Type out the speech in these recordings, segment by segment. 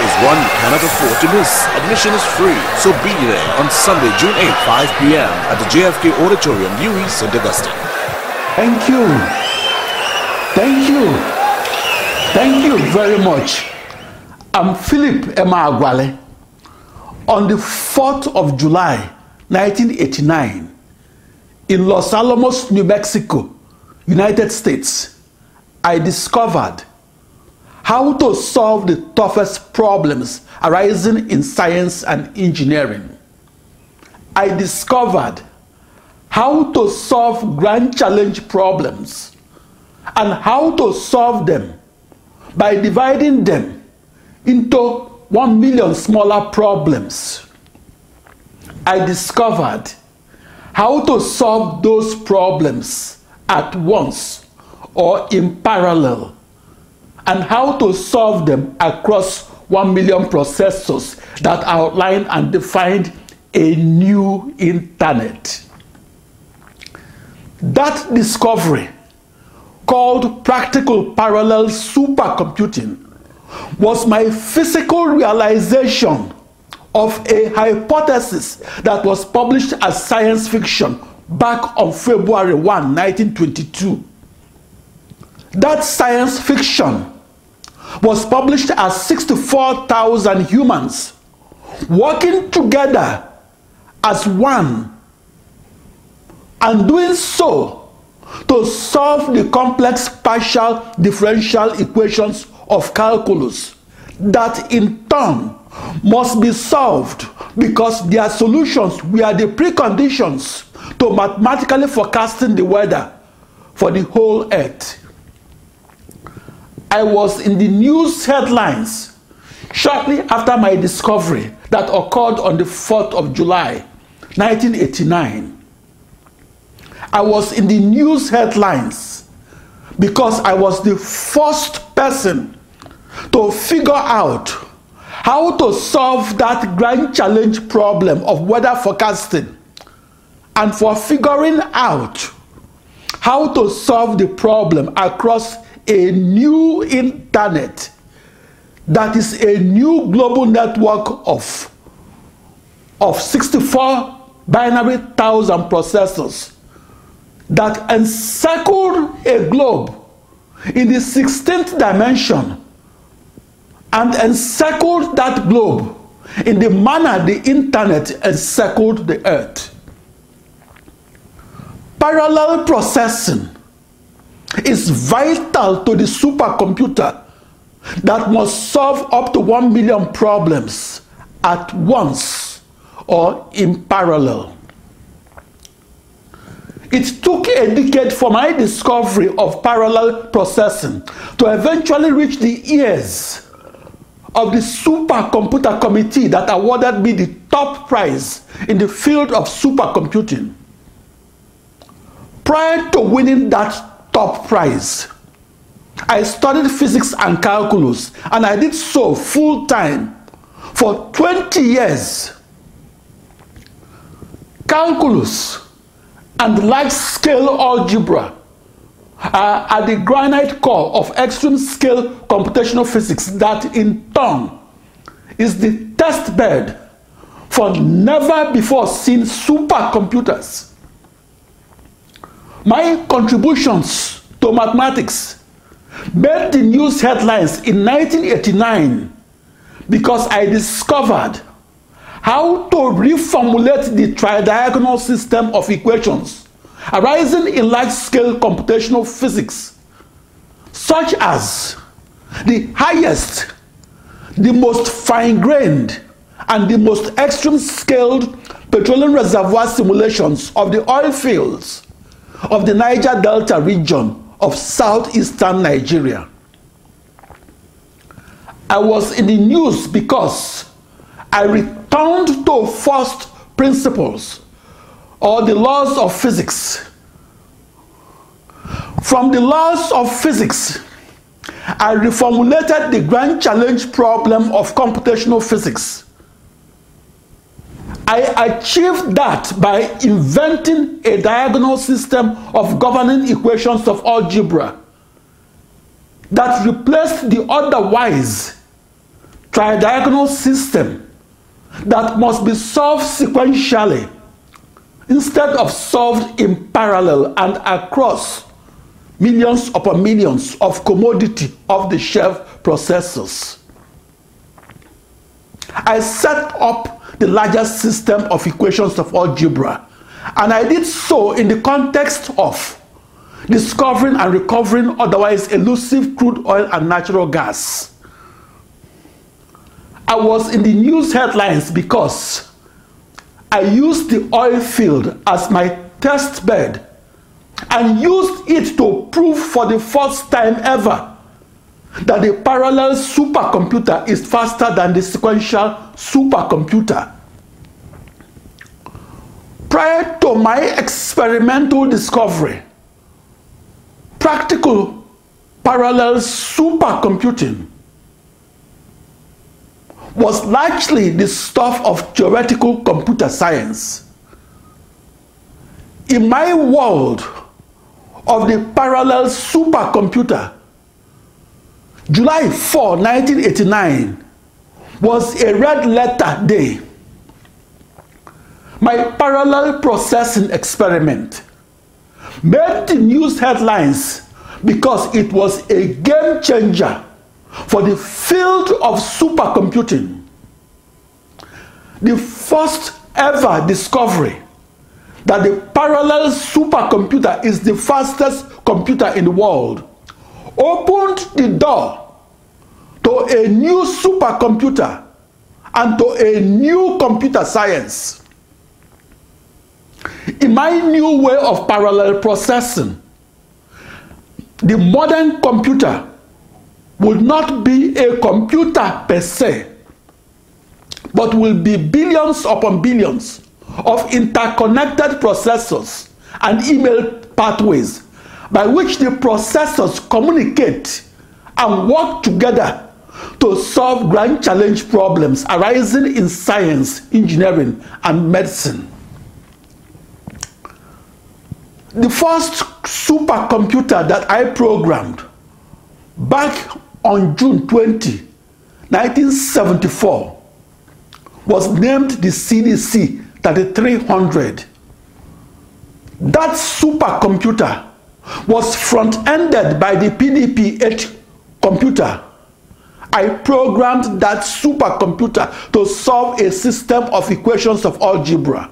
is one you cannot afford to miss. Admission is free, so be there on Sunday, June 8th, 5 p.m. at the JFK Auditorium, UWI St. Augustine. Thank you. Thank you. Thank you very much. I'm Philip Emeagwali. On the 4th of July, 1989, in Los Alamos, New Mexico, United States, I discovered how to solve the toughest problems arising in science and engineering. I discovered how to solve grand challenge problems and how to solve them by dividing them into one million smaller problems. I discovered how to solve those problems at once or in parallel and how to solve them across 1 million processors that outlined and defined a new internet. That discovery, called practical parallel supercomputing, was my physical realization of a hypothesis that was published as science fiction back on February 1, 1922. That science fiction was published as 64,000 humans working together as one and doing so to solve the complex partial differential equations of calculus that in turn must be solved because their solutions were the preconditions to mathematically forecasting the weather for the whole earth. I was in the news headlines shortly after my discovery that occurred on the 4th of July 1989. I was in the news headlines because I was the first person to figure out how to solve that grand challenge problem of weather forecasting and for figuring out how to solve the problem across a new internet that is a new global network of, of 64 binary thousand processors that encircled a globe in the 16th dimension and encircled that globe in the manner the internet encircled the earth. Parallel processing is vital to the supercomputer that must solve up to 1 million problems at once or in parallel. It took a decade for my discovery of parallel processing to eventually reach the ears of the supercomputer committee that awarded me the top prize in the field of supercomputing. Prior to winning that top prize, I studied physics and calculus, and I did so full time for 20 years. Calculus and large scale algebra are at the granite core of extreme scale computational physics that in turn is the test bed for never before seen supercomputers. My contributions to mathematics made the news headlines in 1989 because I discovered how to reformulate the tridiagonal system of equations arising in large-scale computational physics, such as the highest, the most fine-grained, and the most extreme-scaled petroleum reservoir simulations of the oil fields of the Niger Delta region of southeastern Nigeria. I was in the news because I returned to first principles or the laws of physics. From the laws of physics, I reformulated the grand challenge problem of computational physics. I achieved that by inventing a diagonal system of governing equations of algebra that replaced the otherwise tridiagonal system that must be solved sequentially instead of solved in parallel and across millions upon millions of commodity off the shelf processors. I set up the largest system of equations of algebra and I did so in the context of discovering and recovering otherwise elusive crude oil and natural gas. I was in the news headlines because I used the oil field as my test bed and used it to prove for the first time ever that the parallel supercomputer is faster than the sequential supercomputer. Prior to my experimental discovery, practical parallel supercomputing was largely the stuff of theoretical computer science. In my world of the parallel supercomputer, July 4, 1989 was a red letter day. My parallel processing experiment made the news headlines because it was a game changer for the field of supercomputing. The first ever discovery that the parallel supercomputer is the fastest computer in the world opened the door to a new supercomputer and to a new computer science. In my new way of parallel processing, the modern computer will not be a computer per se, but will be billions upon billions of interconnected processors and email pathways by which the processors communicate and work together to solve grand challenge problems arising in science, engineering, and medicine. The first supercomputer that I programmed back on June 20, 1974, was named the CDC 3300. That supercomputer was front-ended by the PDP-8 computer. I programmed that supercomputer to solve a system of equations of algebra.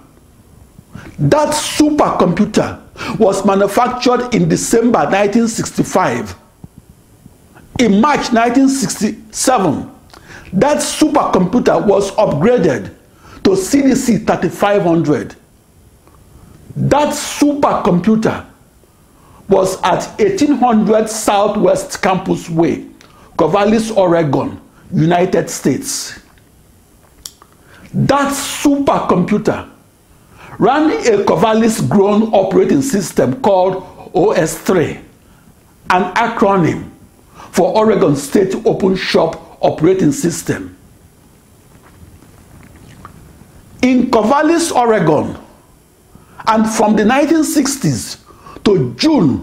That supercomputer was manufactured in December 1965. In March 1967, that supercomputer was upgraded to CDC 3500. That supercomputer was at 1800 Southwest Campus Way, Corvallis, Oregon, United States. That supercomputer ran a Corvallis grown operating system called OS3, an acronym for Oregon State Open Shop Operating System. In Corvallis, Oregon, and from the 1960s to June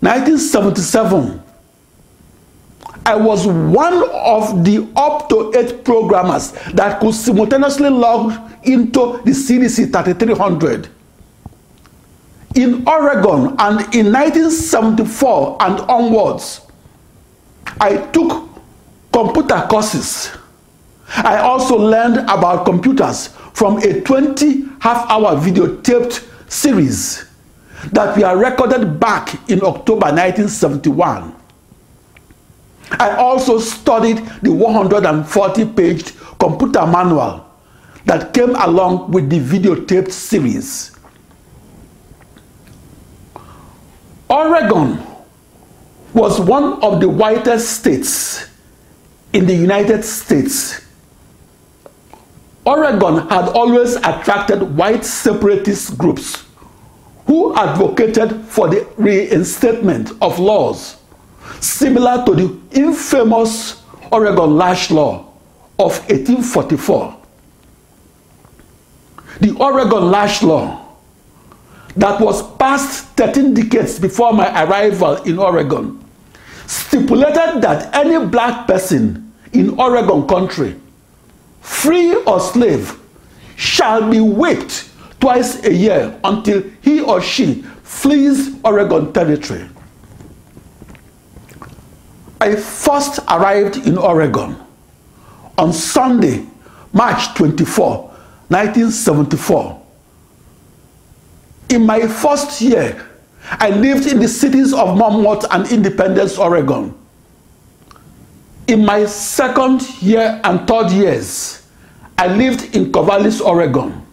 1977, I was one of the up to eight programmers that could simultaneously log into the CDC 3300. In Oregon and in 1974 and onwards, I took computer courses. I also learned about computers from a 20 half-hour videotaped series that we are recorded back in October 1971. I also studied the 140-page computer manual that came along with the videotaped series. Oregon was one of the whitest states in the United States, Oregon had always attracted white separatist groups who advocated for the reinstatement of laws similar to the infamous Oregon Lash Law of 1844. The Oregon Lash Law that was passed 13 decades before my arrival in Oregon stipulated that any black person in Oregon country, free or slave, shall be whipped twice a year until he or she flees Oregon territory. I first arrived in Oregon on Sunday, March 24, 1974. In my first year, I lived in the cities of Monmouth and Independence, Oregon. In my second year and third years, I lived in Corvallis, Oregon.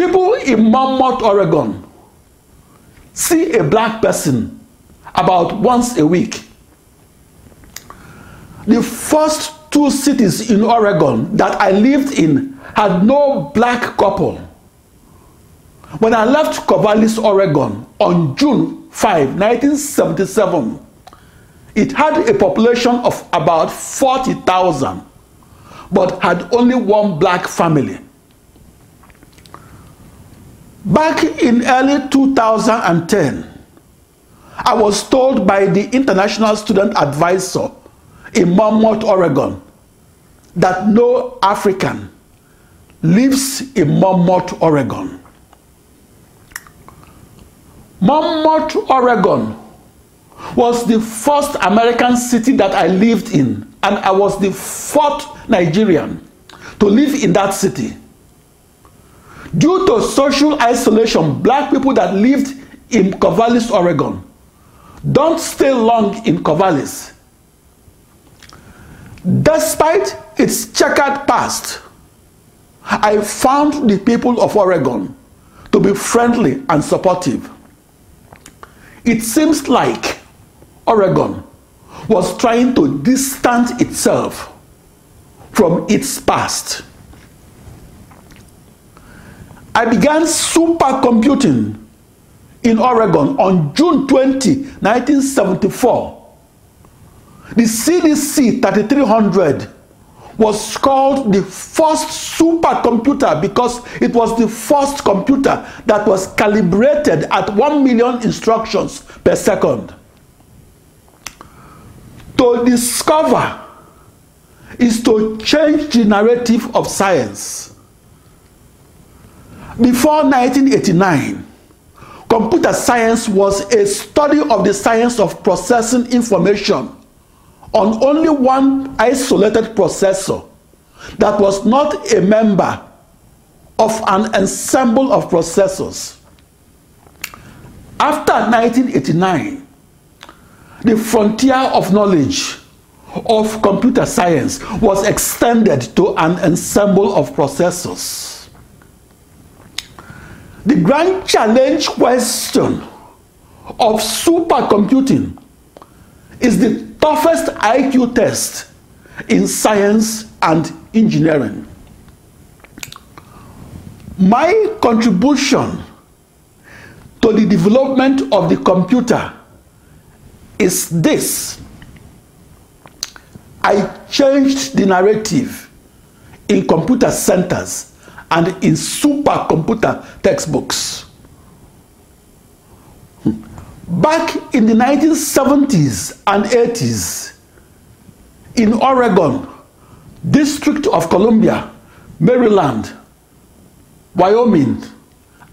People in Monmouth, Oregon see a black person about once a week. The first two cities in Oregon that I lived in had no black couple. When I left Corvallis, Oregon on June 5, 1977, it had a population of about 40,000 but had only one black family. Back in early 2010, I was told by the International Student Advisor in Monmouth, Oregon, that no African lives in Monmouth, Oregon. Monmouth, Oregon was the first American city that I lived in, and I was the fourth Nigerian to live in that city. Due to social isolation, black people that lived in Corvallis, Oregon, don't stay long in Corvallis. Despite its checkered past, I found the people of Oregon to be friendly and supportive. It seems like Oregon was trying to distance itself from its past. I began supercomputing in Oregon on June 20, 1974. The CDC 3300 was called the first supercomputer because it was the first computer that was calibrated at 1 million instructions per second. To discover is to change the narrative of science. Before 1989, computer science was a study of the science of processing information on only one isolated processor that was not a member of an ensemble of processors. After 1989, the frontier of knowledge of computer science was extended to an ensemble of processors. The grand challenge question of supercomputing is the toughest IQ test in science and engineering. My contribution to the development of the computer is this. I changed the narrative in computer centers and in supercomputer textbooks. Hmm. Back in the 1970s and 80s, in Oregon, District of Columbia, Maryland, Wyoming,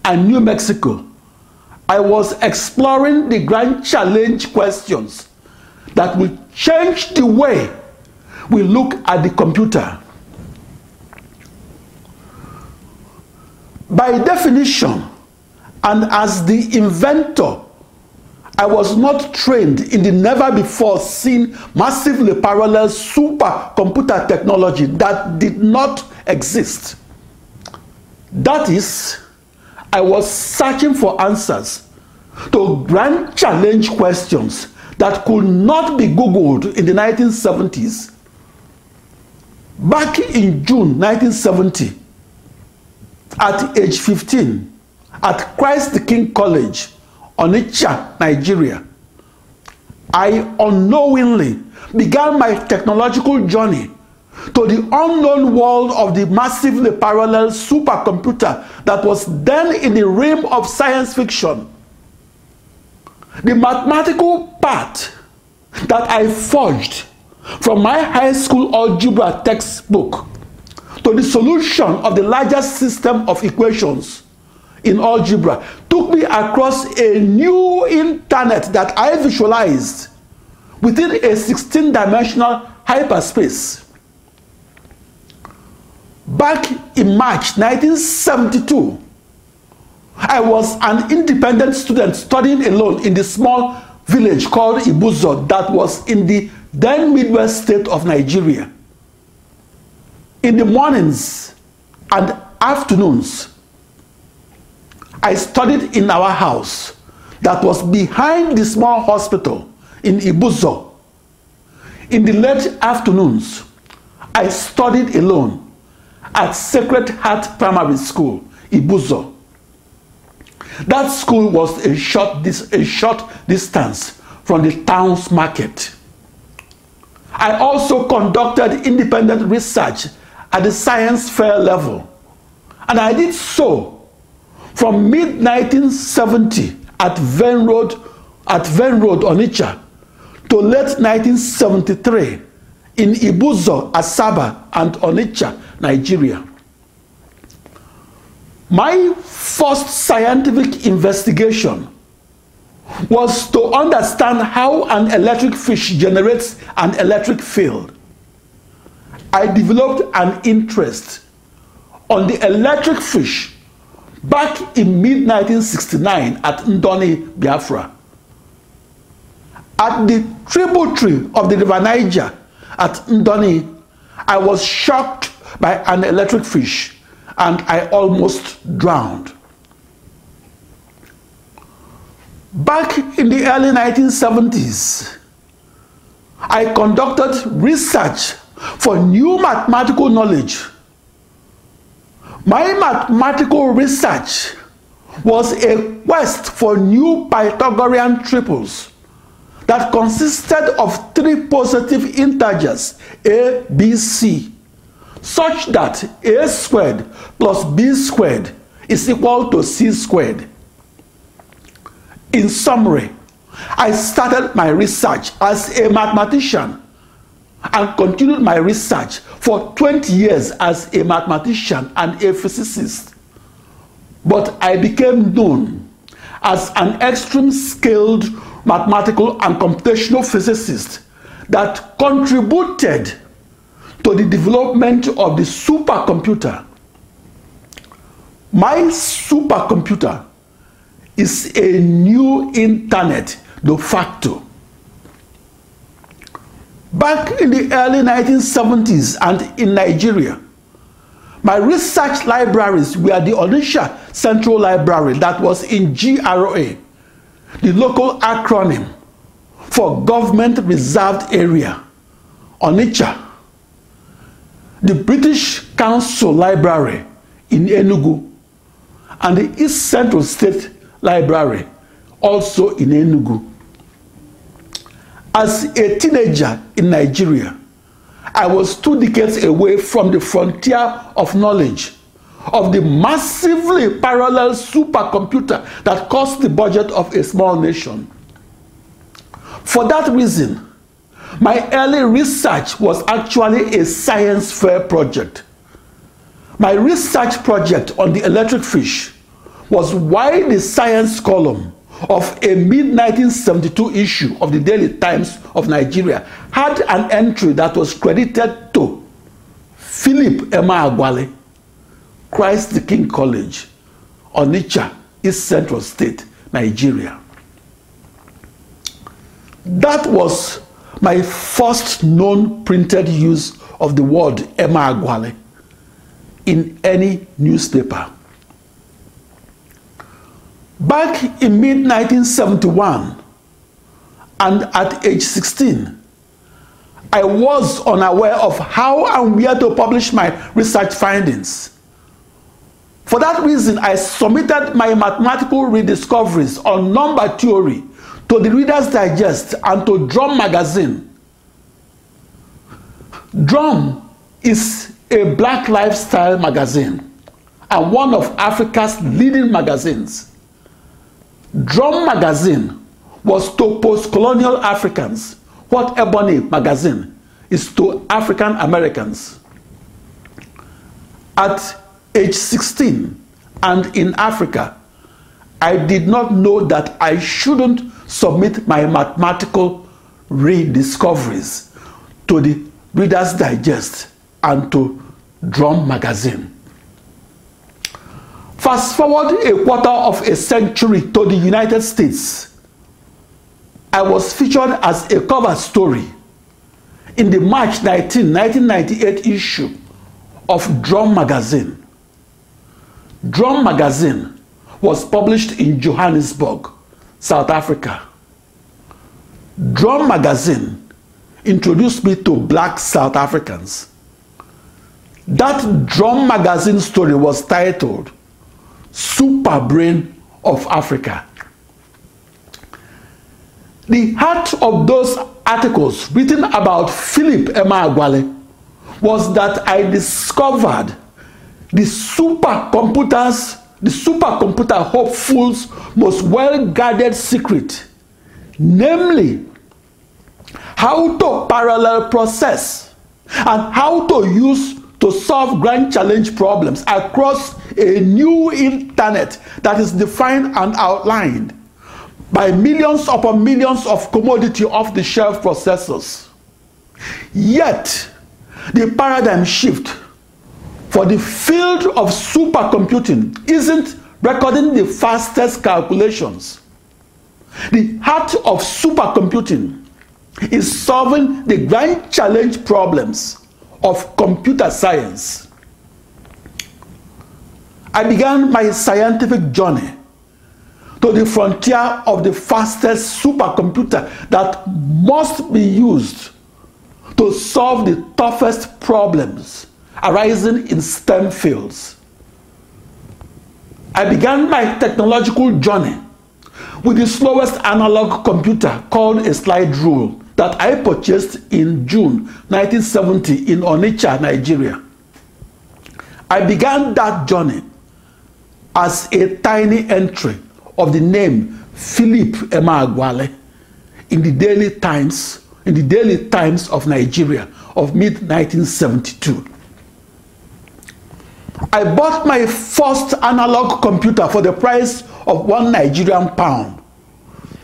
and New Mexico, I was exploring the grand challenge questions that will change the way we look at the computer. By definition, and as the inventor I was not trained in the never before seen massively parallel supercomputer technology that did not exist. That is, I was searching for answers to grand challenge questions that could not be Googled in the 1970s Back in June 1970, at age 15, at Christ the King College, Onitsha, Nigeria, I unknowingly began my technological journey to the unknown world of the massively parallel supercomputer that was then in the realm of science fiction. The mathematical path that I forged from my high school algebra textbook to the solution of the largest system of equations in algebra took me across a new internet that I visualized within a 16 dimensional hyperspace. Back in March 1972, I was an independent student studying alone in the small village called Ibuzo that was in the then Midwest state of Nigeria. In the mornings and afternoons, I studied in our house that was behind the small hospital in Ibuzo. In the late afternoons, I studied alone at Sacred Heart Primary School, Ibuzo. That school was a short, dis- a short distance from the town's market. I also conducted independent research at the science fair level. And I did so from mid 1970 at Venn Road, at Venn Road, Onitsha, to late 1973 in Ibuzo, Asaba, and Onitsha, Nigeria. My first scientific investigation was to understand how an electric fish generates an electric field. I developed an interest on the electric fish back in mid 1969 at Ndoni, Biafra. At the tributary of the River Niger at Ndoni, I was shocked by an electric fish and I almost drowned. Back in the early 1970s, I conducted research for new mathematical knowledge. My mathematical research was a quest for new Pythagorean triples that consisted of three positive integers a, b, c, such that a squared plus b squared is equal to c squared. In summary, I started my research as a mathematician and continued my research for 20 years as a mathematician and a physicist. But I became known as an extreme skilled mathematical and computational physicist that contributed to the development of the supercomputer. My supercomputer is a new internet de facto. Back in the early 1970s and in Nigeria, my research libraries were the Onitsha Central Library that was in GRA, the local acronym for Government Reserved Area, Onitsha, the British Council Library in Enugu, and the East Central State Library, also in Enugu. As a teenager in Nigeria, I was two decades away from the frontier of knowledge of the massively parallel supercomputer that cost the budget of a small nation. For that reason, my early research was actually a science fair project. My research project on the electric fish was why the science column of a mid 1972 issue of the Daily Times of Nigeria had an entry that was credited to Philip Emeagwali, Christ the King College, Onitsha, East Central State, Nigeria. That was my first known printed use of the word Emeagwali in any newspaper. Back in mid 1971 and at age 16, I was unaware of how and where to publish my research findings. For that reason, I submitted my mathematical rediscoveries on number theory to the Reader's Digest and to Drum magazine. Drum is a black lifestyle magazine and one of Africa's leading magazines. Drum magazine was to post-colonial Africans what Ebony magazine is to African Americans. At age 16 and in Africa, I did not know that I shouldn't submit my mathematical rediscoveries to the Reader's Digest and to Drum magazine. Fast forward a quarter of a century to the United States. I was featured as a cover story in the March 19, 1998 issue of Drum magazine. Drum magazine was published in Johannesburg, South Africa. Drum magazine introduced me to black South Africans. That Drum magazine story was titled Super Brain of Africa. The heart of those articles written about Philip Emeagwali was that I discovered the supercomputers, the supercomputer hopefuls' most well-guarded secret, namely how to parallel process and how to use to solve grand challenge problems across a new internet that is defined and outlined by millions upon millions of commodity off the shelf processors. Yet, the paradigm shift for the field of supercomputing isn't recording the fastest calculations. The heart of supercomputing is solving the grand challenge problems of computer science. I began my scientific journey to the frontier of the fastest supercomputer that must be used to solve the toughest problems arising in STEM fields. I began my technological journey with the slowest analog computer called a slide rule that I purchased in June 1970 in Onitsha, Nigeria. I began that journey as a tiny entry of the name Philip Emeagwali in the Daily Times in the Daily Times of Nigeria of mid 1972. I bought my first analog computer for the price of one Nigerian pound.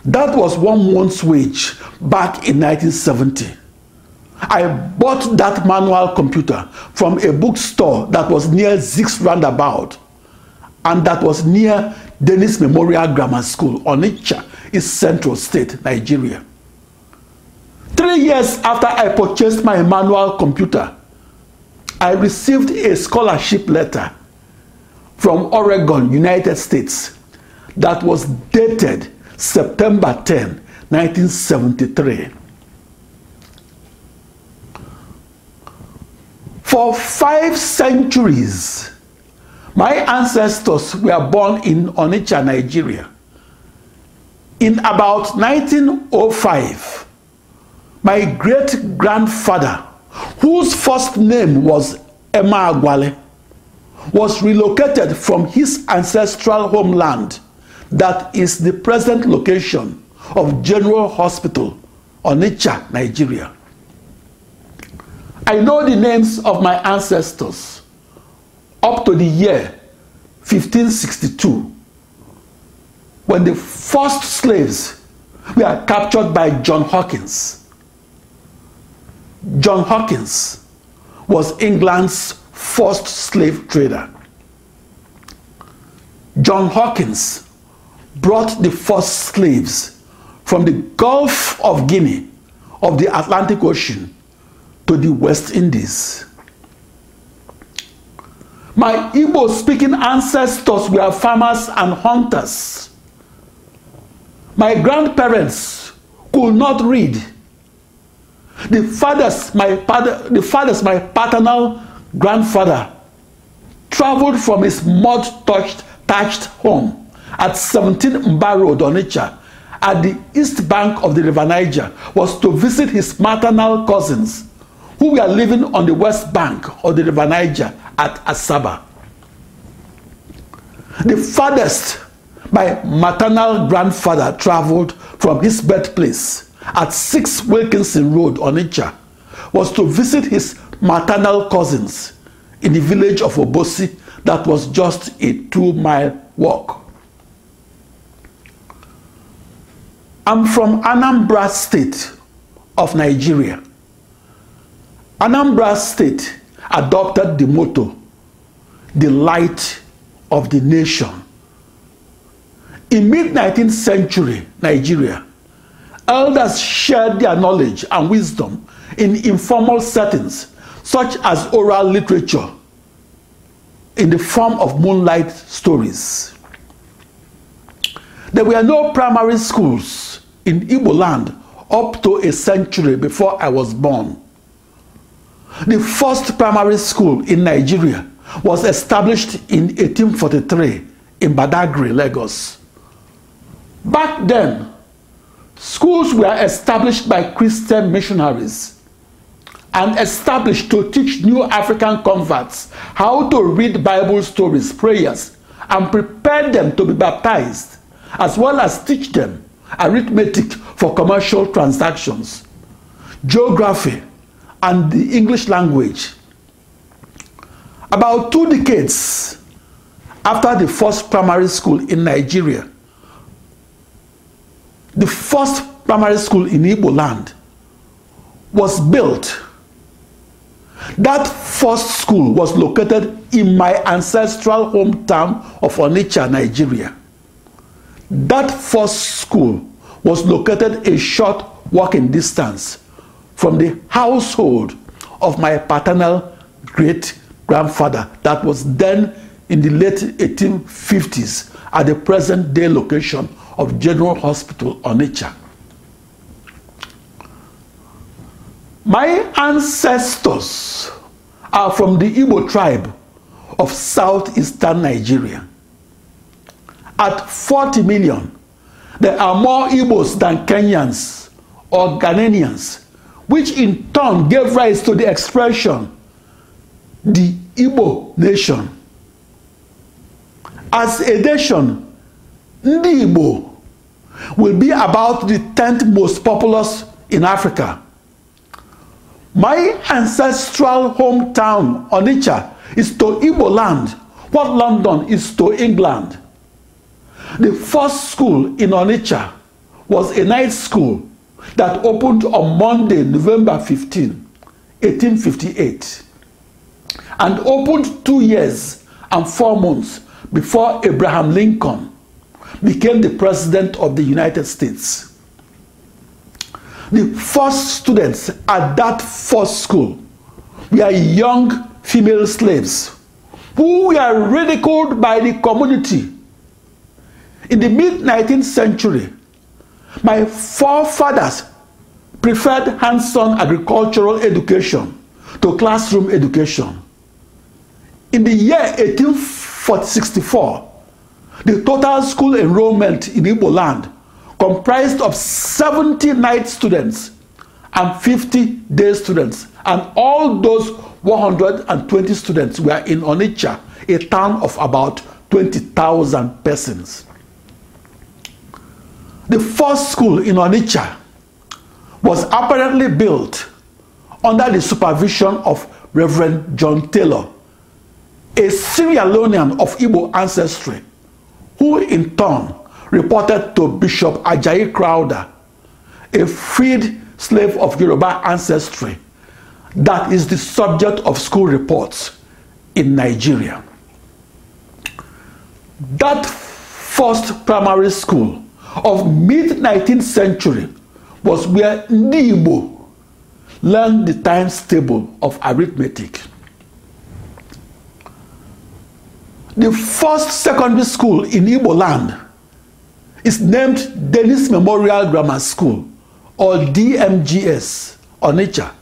That was one month's wage back in 1970. I bought that manual computer from a bookstore that was near Zik's Roundabout and that was near Dennis Memorial Grammar School, Onitsha, East Central State, Nigeria. Three years after I purchased my manual computer, I received a scholarship letter from Oregon, United States, that was dated September 10, 1973. For five centuries, my ancestors were born in Onitsha, Nigeria. In about 1905, my great grandfather, whose first name was Emeagwali, was relocated from his ancestral homeland, that is the present location of General Hospital, Onitsha, Nigeria. I know the names of my ancestors up to the year 1562 when the first slaves were captured by John Hawkins. John Hawkins was England's first slave trader. John Hawkins brought the first slaves from the Gulf of Guinea of the Atlantic Ocean to the West Indies. My Igbo speaking ancestors were farmers and hunters. My grandparents could not read. The fathers, my father, the fathers, my paternal grandfather, traveled from his mud-touched thatched home at 17 Mba Road, Onitsha, at the east bank of the River Niger, was to visit his maternal cousins who were living on the west bank of the River Niger at Asaba. The farthest my maternal grandfather traveled from his birthplace at 6 Wilkinson Road, Onitsha, was to visit his maternal cousins in the village of Obosi that was just a two-mile walk. I'm from Anambra State of Nigeria. Anambra State adopted the motto, the light of the nation. In mid-19th century Nigeria, elders shared their knowledge and wisdom in informal settings such as oral literature in the form of moonlight stories. There were no primary schools in Igbo land up to a century before I was born. The first primary school in Nigeria was established in 1843 in Badagry, Lagos. Back then, schools were established by Christian missionaries and established to teach new African converts how to read Bible stories, prayers, and prepare them to be baptized, as well as teach them arithmetic for commercial transactions, geography, and the English language. About two decades after the first primary school in Nigeria, the first primary school in Igbo land was built. That first school was located in my ancestral hometown of Onitsha, Nigeria. That first school was located a short walking distance from the household of my paternal great grandfather that was then in the late 1850s at the present day location of General Hospital Onitsha. My ancestors are from the Igbo tribe of southeastern Nigeria. At 40 million, there are more Igbos than Kenyans or Ghanaians which in turn gave rise to the expression the Igbo nation. As a nation, Ndi Igbo will be about the 10th most populous in Africa. My ancestral hometown, Onitsha, is to Igbo land what London is to England. The first school in Onitsha was a night school that opened on Monday, November 15, 1858, and opened two years and four months before Abraham Lincoln became the President of the United States. The first students at that first school were young female slaves who were ridiculed by the community. In the mid 19th century, My forefathers preferred hands-on agricultural education to classroom education. In the year 1864, the total school enrollment in Igbo land comprised of 70 night students and 50 day students, and all those 120 students were in Onitsha, a town of about 20,000 persons. The first school in Onitsha was apparently built under the supervision of Reverend John Taylor, a Sierra Leonean of Igbo ancestry, who in turn reported to Bishop Ajayi Crowder, a freed slave of Yoruba ancestry, that is the subject of school reports in Nigeria. That first primary school of mid-19th century was where ndị Igbo learned the times table of arithmetic. The first secondary school in Igbo land is named Dennis Memorial Grammar School or DMGS Onitsha.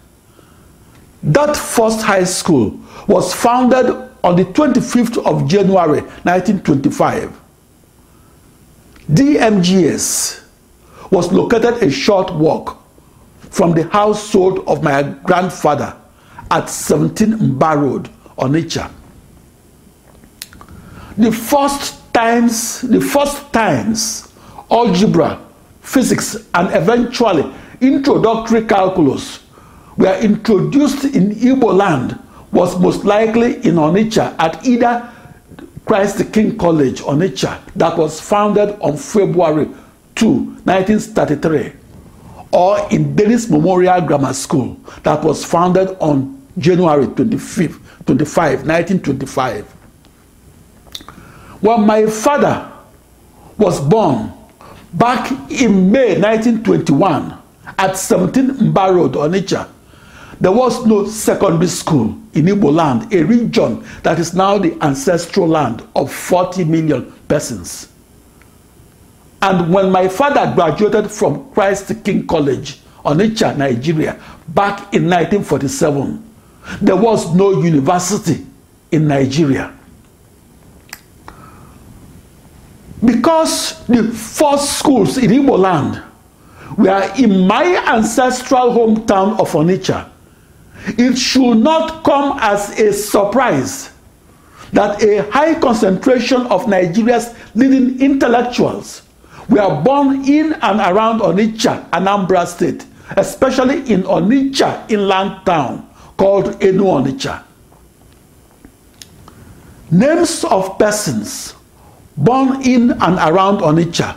That first high school was founded on the 25th of January 1925. DMGS was located a short walk from the household of my grandfather at 17 Mba Road, Onitsha. The first times, the first times algebra, physics, and eventually introductory calculus were introduced in Igbo land was most likely in Onitsha at either Christ King College, Onitsha, that was founded on February 2, 1933, or in Dennis Memorial Grammar School that was founded on January 25, 25, 1925. When my father was born back in May 1921 at 17 Mba Road, Onitsha, there was no secondary school in Igbo land, a region that is now the ancestral land of 40 million persons. And when my father graduated from Christ King College, Onitsha, Nigeria, back in 1947, there was no university in Nigeria. Because the first schools in Igbo land were in my ancestral hometown of Onitsha, it should not come as a surprise that a high concentration of Nigeria's leading intellectuals were born in and around Onitsha, Anambra State, especially in Onitsha inland town called Enu Onitsha. Names of persons born in and around Onitsha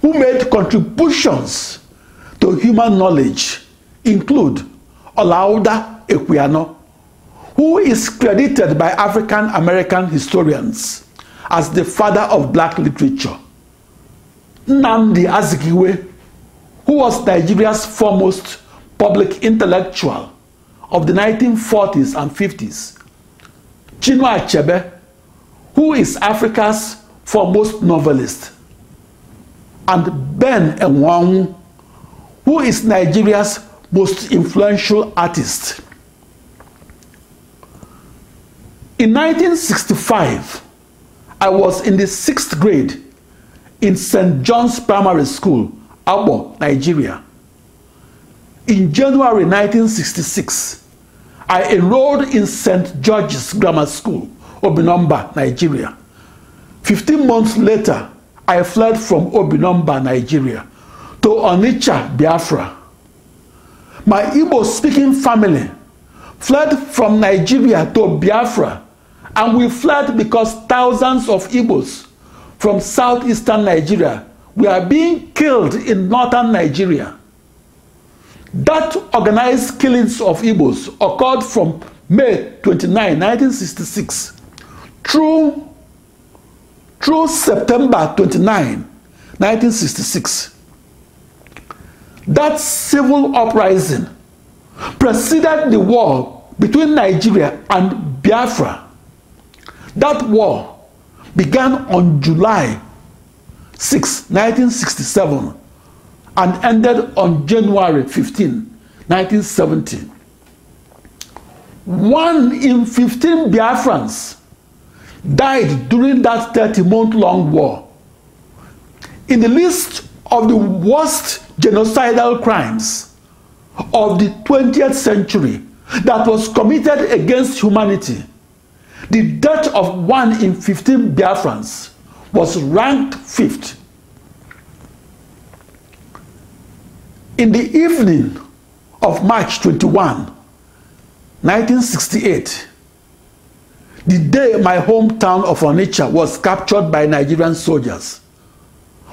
who made contributions to human knowledge include Olaudah Equiano, who is credited by African American historians as the father of black literature. Nnamdi Azikiwe, who was Nigeria's foremost public intellectual of the 1940s and 50s. Chinua Achebe, who is Africa's foremost novelist. And Ben Enwangu, who is Nigeria's most influential artist. In 1965, I was in the sixth grade in St. John's Primary School, Abo, Nigeria. In January 1966, I enrolled in St. George's Grammar School, Obinomba, Nigeria. Fifteen months later, I fled from Obinomba, Nigeria, to Onitsha, Biafra. My Igbo speaking family fled from Nigeria to Biafra, and we fled because thousands of Igbos from southeastern Nigeria were being killed in northern Nigeria. That organized killings of Igbos occurred from May 29, 1966 through, through September 29, 1966. That civil uprising preceded the war between Nigeria and Biafra. That war began on July 6, 1967 and ended on January 15, 1970. One in 15 Biafrans died during that 30 month long war. In the list of the worst genocidal crimes of the 20th century that was committed against humanity, the death of one in 15 Biafrans was ranked fifth. In the evening of March 21, 1968, the day my hometown of Onitsha was captured by Nigerian soldiers,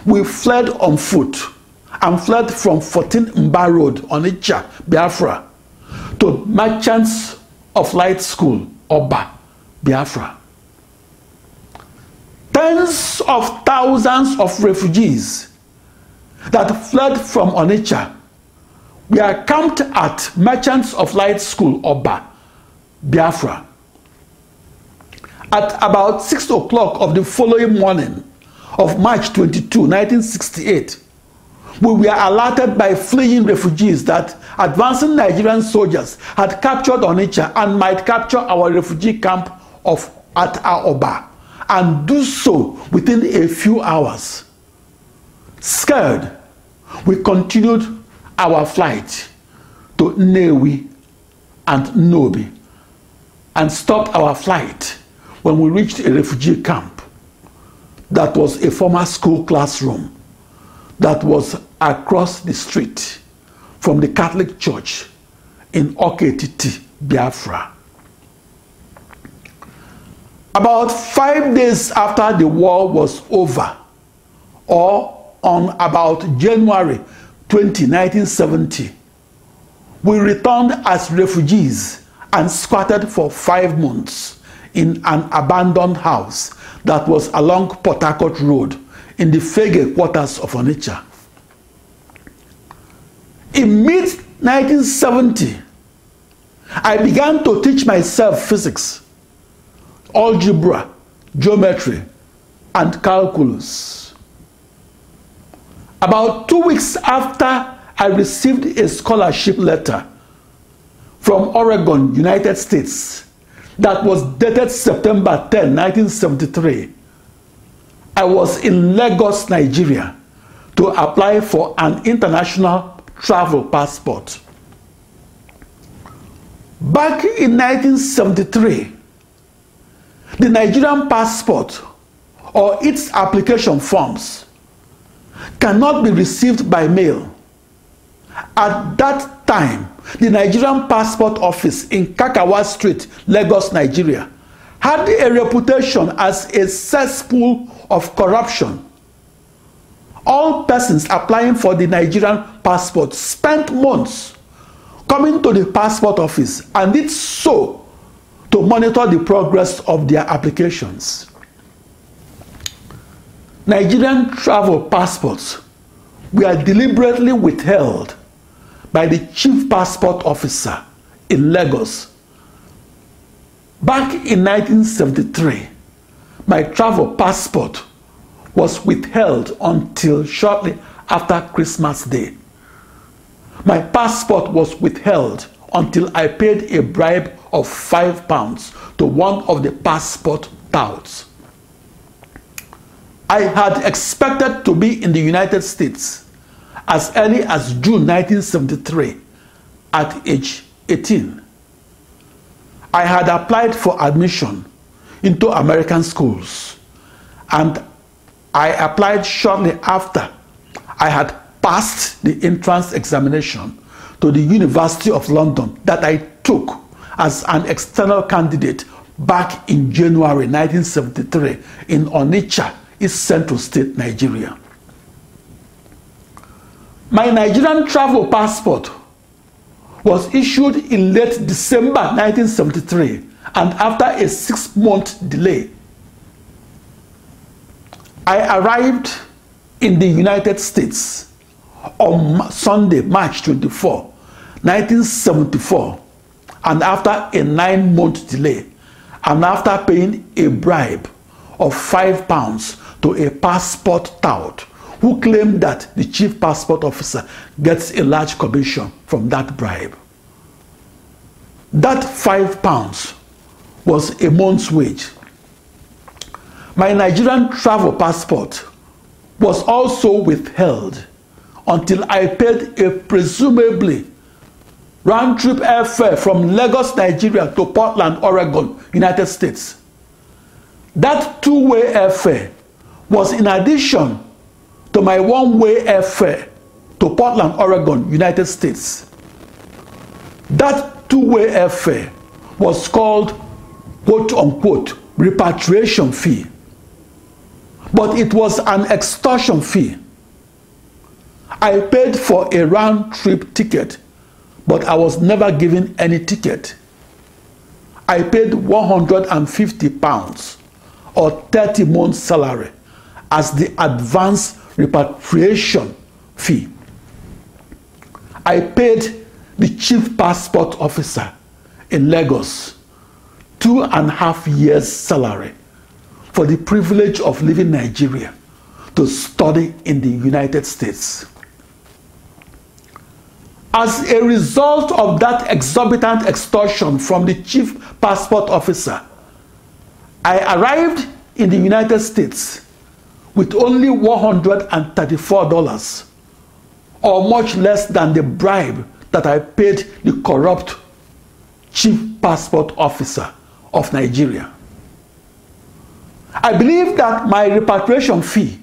we fled on foot and fled from 14 Mba Road, Onitsha, Biafra, to Merchants of Light School, Oba, Biafra. Tens of thousands of refugees that fled from Onitsha were camped at Merchants of Light School, Oba, Biafra. At about 6 o'clock of the following morning of March 22, 1968, we were alerted by fleeing refugees that advancing Nigerian soldiers had captured Onitsha and might capture our refugee camp of at Aoba and do so within a few hours. Scared, we continued our flight to Nnewi and Nnobi and stopped our flight when we reached a refugee camp that was a former school classroom that was across the street from the Catholic Church in Awka-Etiti, Biafra. About five days after the war was over, or on about January 20, 1970, we returned as refugees and squatted for five months in an abandoned house that was along Port Harcourt Road in the Fege quarters of Onitsha. In mid 1970, I began to teach myself physics, algebra, geometry, and calculus. About two weeks after I received a scholarship letter from Oregon, United States, that was dated September 10, 1973. I was in Lagos, Nigeria, to apply for an international travel passport. Back in 1973, the Nigerian passport or its application forms cannot be received by mail. At that time, the Nigerian Passport Office in Kakawa Street, Lagos, Nigeria, had a reputation as a cesspool of corruption all persons applying for the Nigerian passport spent months coming to the passport office and did so to monitor the progress of their applications. Nigerian travel passports were deliberately withheld by the chief passport officer in Lagos. Back in 1973, my travel passport was withheld until shortly after Christmas Day. My passport was withheld until I paid a bribe of five pounds to one of the passport touts. I had expected to be in the United States as early as June 1973 at age 18. I had applied for admission into American schools and I applied shortly after I had passed the entrance examination to the University of London that I took as an external candidate back in January 1973 in Onitsha, East Central State, Nigeria. My Nigerian travel passport was issued in late December 1973 and after a six month delay. I arrived in the United States on Sunday, March 24, 1974, and after a nine month delay, and after paying a bribe of five pounds to a passport tout who claimed that the chief passport officer gets a large commission from that bribe. That five pounds was a month's wage my Nigerian travel passport was also withheld until I paid a presumably round trip airfare from Lagos, Nigeria to Portland, Oregon, United States. That two way airfare was in addition to my one way airfare to Portland, Oregon, United States. That two way airfare was called quote unquote repatriation fee but it was an extortion fee. I paid for a round trip ticket, but I was never given any ticket. I paid 150 pounds or 30 months salary as the advance repatriation fee. I paid the chief passport officer in Lagos two and a half years salary for the privilege of leaving Nigeria to study in the United States. As a result of that exorbitant extortion from the chief passport officer, I arrived in the United States with only $134 or much less than the bribe that I paid the corrupt chief passport officer of Nigeria. I believe that my repatriation fee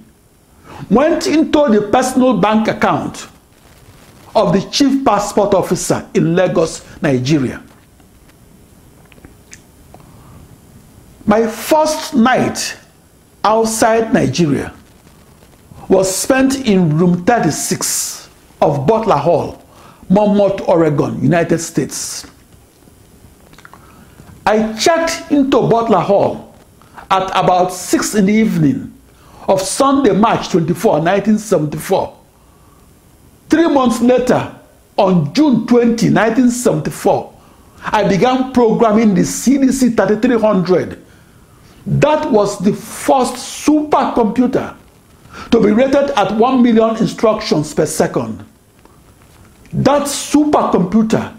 went into the personal bank account of the chief passport officer in Lagos, Nigeria. My first night outside Nigeria was spent in room 36 of Butler Hall, Monmouth, Oregon, United States. I checked into Butler Hall at about 6 in the evening of Sunday, March 24, 1974. Three months later, on June 20, 1974, I began programming the CDC 3300. That was the first supercomputer to be rated at 1 million instructions per second. That supercomputer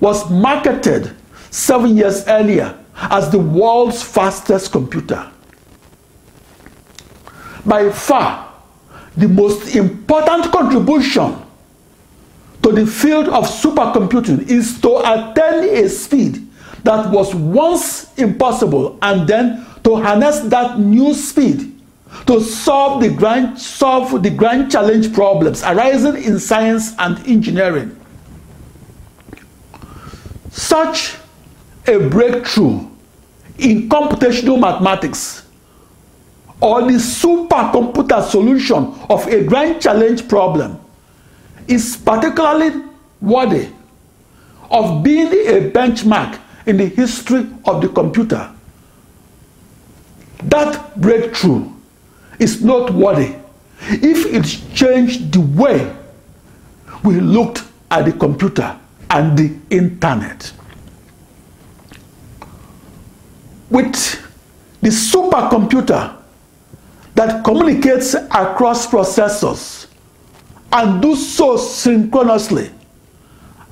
was marketed seven years earlier as the world's fastest computer. By far, the most important contribution to the field of supercomputing is to attain a speed that was once impossible and then to harness that new speed to solve the grand solve the grand challenge problems arising in science and engineering. Such a breakthrough in computational mathematics or the supercomputer solution of a grand challenge problem is particularly worthy of being a benchmark in the history of the computer. That breakthrough is noteworthy if it changed the way we looked at the computer and the internet. With the supercomputer that communicates across processors and do so synchronously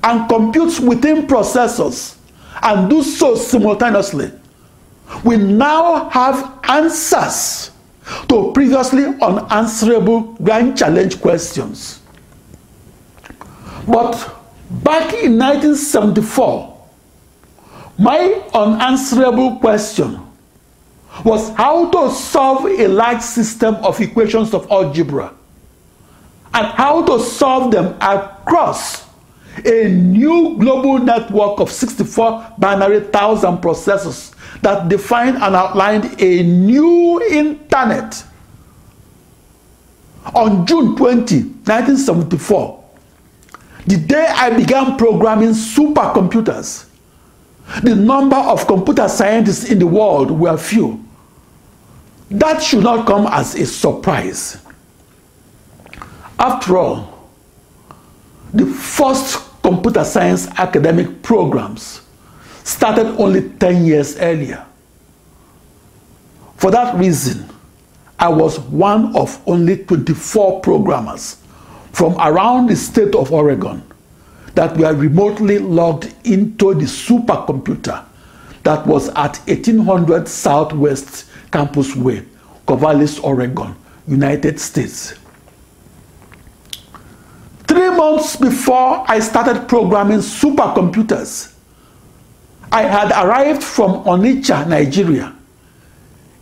and computes within processors and do so simultaneously, we now have answers to previously unanswerable grand challenge questions. But back in 1974, my unanswerable question was how to solve a large system of equations of algebra and how to solve them across a new global network of 64 binary thousand processors that defined and outlined a new internet. On June 20, 1974, the day I began programming supercomputers, the number of computer scientists in the world were few. That should not come as a surprise. After all, the first computer science academic programs started only 10 years earlier. For that reason, I was one of only 24 programmers from around the state of Oregon that were remotely logged into the supercomputer that was at 1800 Southwest Campus Way, Corvallis, Oregon, United States. Three months before I started programming supercomputers, I had arrived from Onitsha, Nigeria.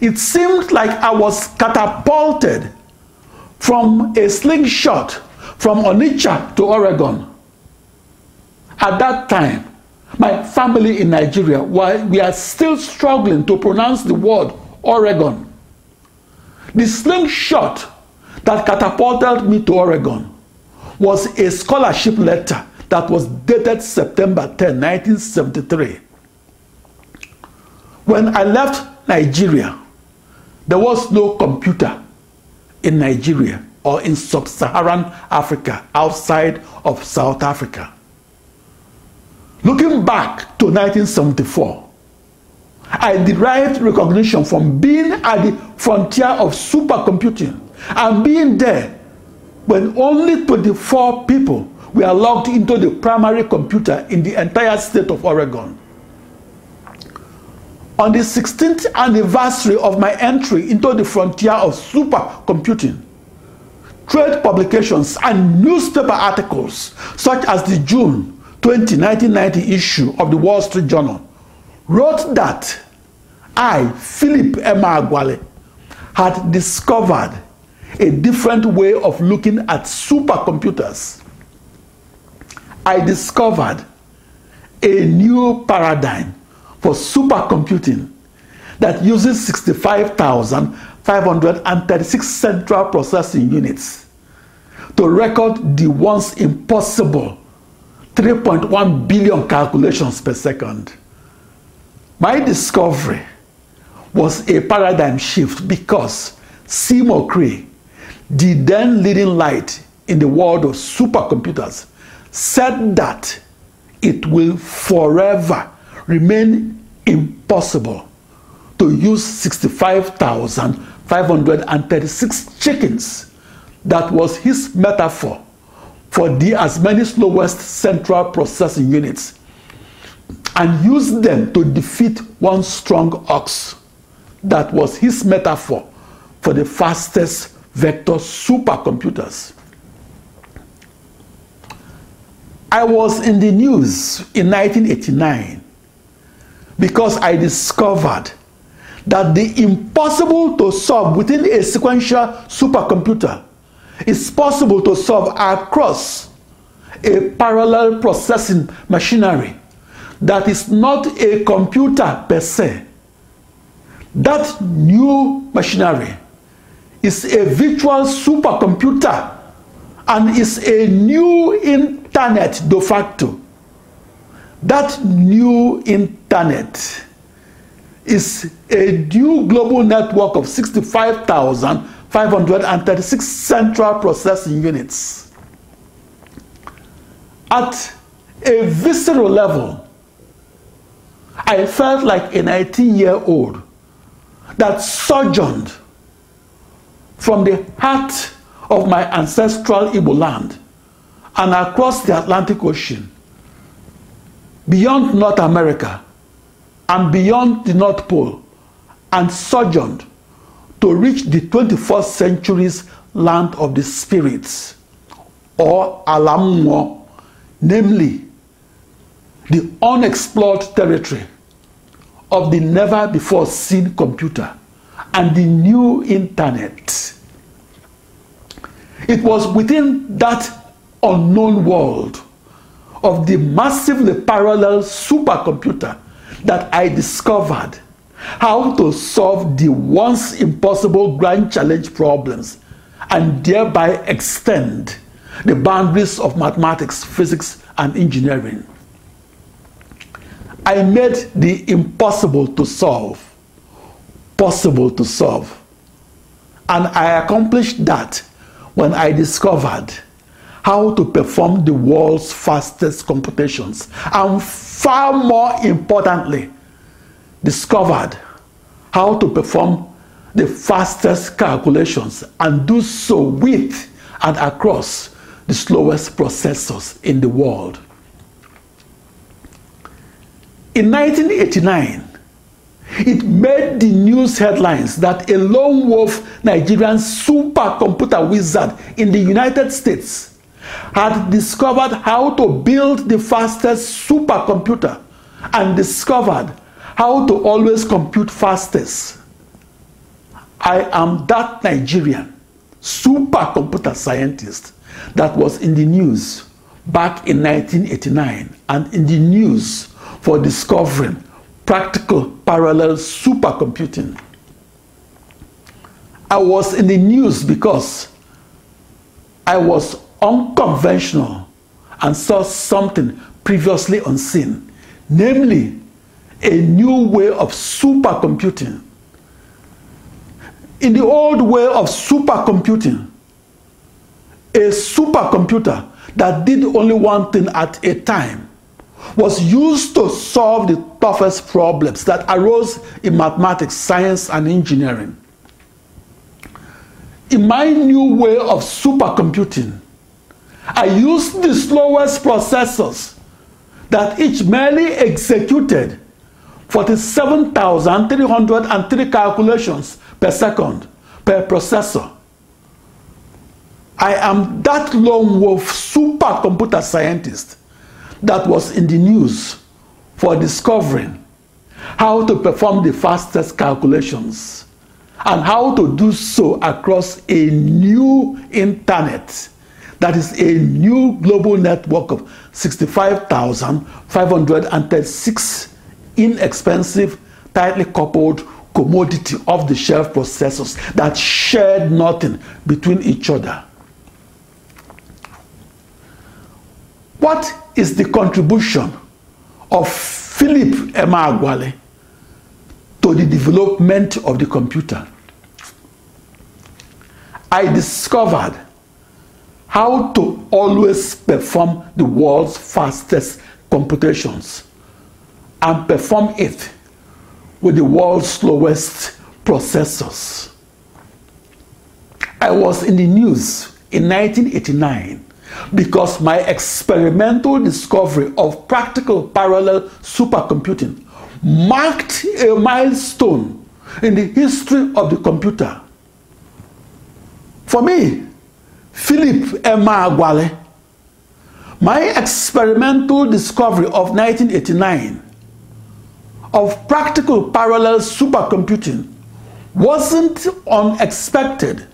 It seemed like I was catapulted from a slingshot from Onitsha to Oregon. At that time, my family in Nigeria, while we are still struggling to pronounce the word Oregon. The slingshot that catapulted me to Oregon was a scholarship letter that was dated September 10, 1973. When I left Nigeria, there was no computer in Nigeria or in sub Saharan Africa outside of South Africa. Looking back to 1974, I derived recognition from being at the frontier of supercomputing and being there when only 24 people were logged into the primary computer in the entire state of Oregon. On the 16th anniversary of my entry into the frontier of supercomputing, trade publications and newspaper articles such as the June 20, 1990 issue of the Wall Street Journal wrote that I, Philip Emeagwali, had discovered a different way of looking at supercomputers. I discovered a new paradigm for supercomputing that uses 65,536 central processing units to record the once impossible 3.1 billion calculations per second. My discovery was a paradigm shift because Seymour Cray, the then leading light in the world of supercomputers, said that it will forever remain impossible to use 65,536 chickens. That was his metaphor for the as many slowest central processing units and use them to defeat one strong ox. That was his metaphor for the fastest vector supercomputers. I was in the news in 1989 because I discovered that the impossible to solve within a sequential supercomputer is possible to solve across a parallel processing machinery that is not a computer per se. That new machinery is a virtual supercomputer and is a new internet de facto. That new internet is a new global network of 65,536 central processing units. At a visceral level, I felt like a 19 year old that sojourned from the heart of my ancestral Igbo land and across the Atlantic Ocean, beyond North America and beyond the North Pole, and sojourned to reach the 21st century's land of the spirits, or Alamwo, namely the unexplored territory of the never before seen computer and the new internet. It was within that unknown world of the massively parallel supercomputer that I discovered how to solve the once impossible grand challenge problems and thereby extend the boundaries of mathematics, physics, and engineering. I made the impossible to solve possible to solve. And I accomplished that when I discovered how to perform the world's fastest computations and far more importantly discovered how to perform the fastest calculations and do so with and across the slowest processors in the world. In 1989, it made the news headlines that a lone wolf Nigerian supercomputer wizard in the United States had discovered how to build the fastest supercomputer and discovered how to always compute fastest. I am that Nigerian supercomputer scientist that was in the news back in 1989 and in the news for discovering practical parallel supercomputing. I was in the news because I was unconventional and saw something previously unseen, namely a new way of supercomputing. In the old way of supercomputing, a supercomputer that did only one thing at a time was used to solve the toughest problems that arose in mathematics, science, and engineering. In my new way of supercomputing, I used the slowest processors that each merely executed 47,303 calculations per second per processor. I am that lone wolf supercomputer scientist that was in the news for discovering how to perform the fastest calculations and how to do so across a new internet that is a new global network of 65,536 inexpensive, tightly coupled commodity off the shelf processors that shared nothing between each other. What is the contribution of Philip Emeagwali to the development of the computer? I discovered how to always perform the world's fastest computations and perform it with the world's slowest processors. I was in the news in 1989 because my experimental discovery of practical parallel supercomputing marked a milestone in the history of the computer. For me, Philip Emeagwali, my experimental discovery of 1989 of practical parallel supercomputing wasn't unexpected.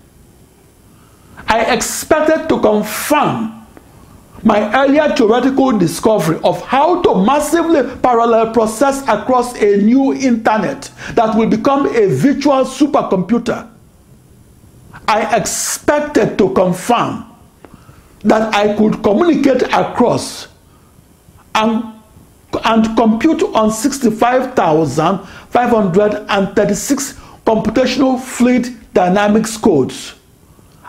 I expected to confirm my earlier theoretical discovery of how to massively parallel process across a new internet that will become a virtual supercomputer. I expected to confirm that I could communicate across and, and compute on 65,536 computational fluid dynamics codes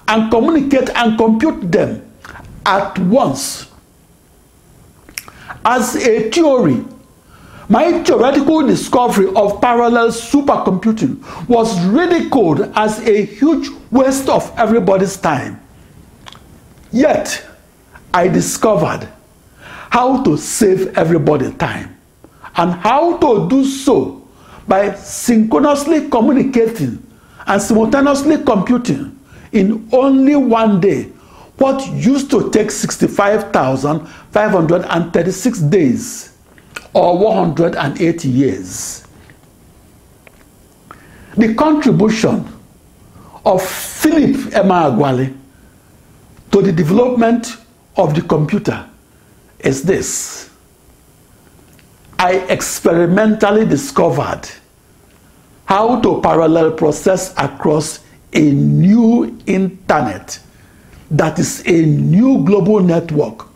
and communicate and compute them at once. As a theory, my theoretical discovery of parallel supercomputing was ridiculed as a huge waste of everybody's time. Yet, I discovered how to save everybody time and how to do so by synchronously communicating and simultaneously computing in only one day what used to take 65,536 days or 180 years. The contribution of Philip Emeagwali to the development of the computer is this. I experimentally discovered how to parallel process across a new internet that is a new global network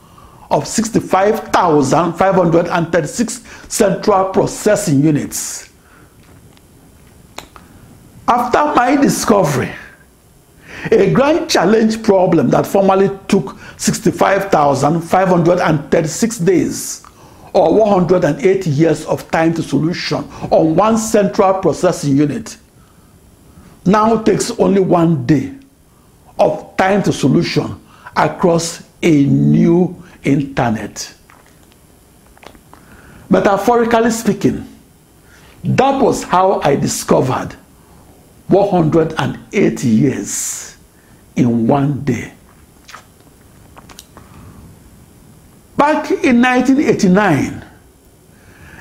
of 65,536 central processing units. After my discovery, a grand challenge problem that formerly took 65,536 days or 180 years of time to solution on one central processing unit now takes only one day of time to solution across a new internet. Metaphorically speaking, that was how I discovered 180 years in one day. Back in 1989,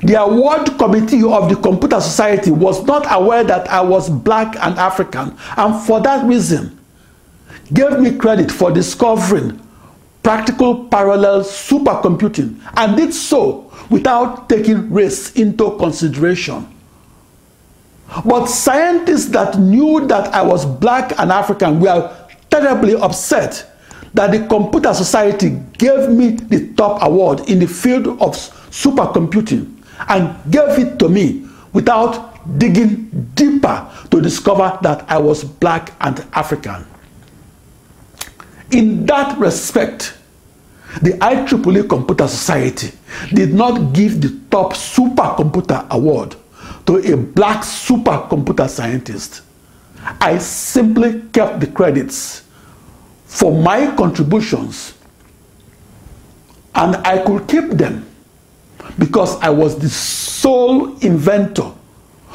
the award committee of the Computer Society was not aware that I was black and African, and for that reason, gave me credit for discovering practical parallel supercomputing and did so without taking race into consideration. But scientists that knew that I was black and African were terribly upset that the Computer Society gave me the top award in the field of supercomputing and gave it to me without digging deeper to discover that I was black and African. In that respect, the IEEE Computer Society did not give the top supercomputer award to a black supercomputer scientist. I simply kept the credits for my contributions And I could keep them because I was the sole inventor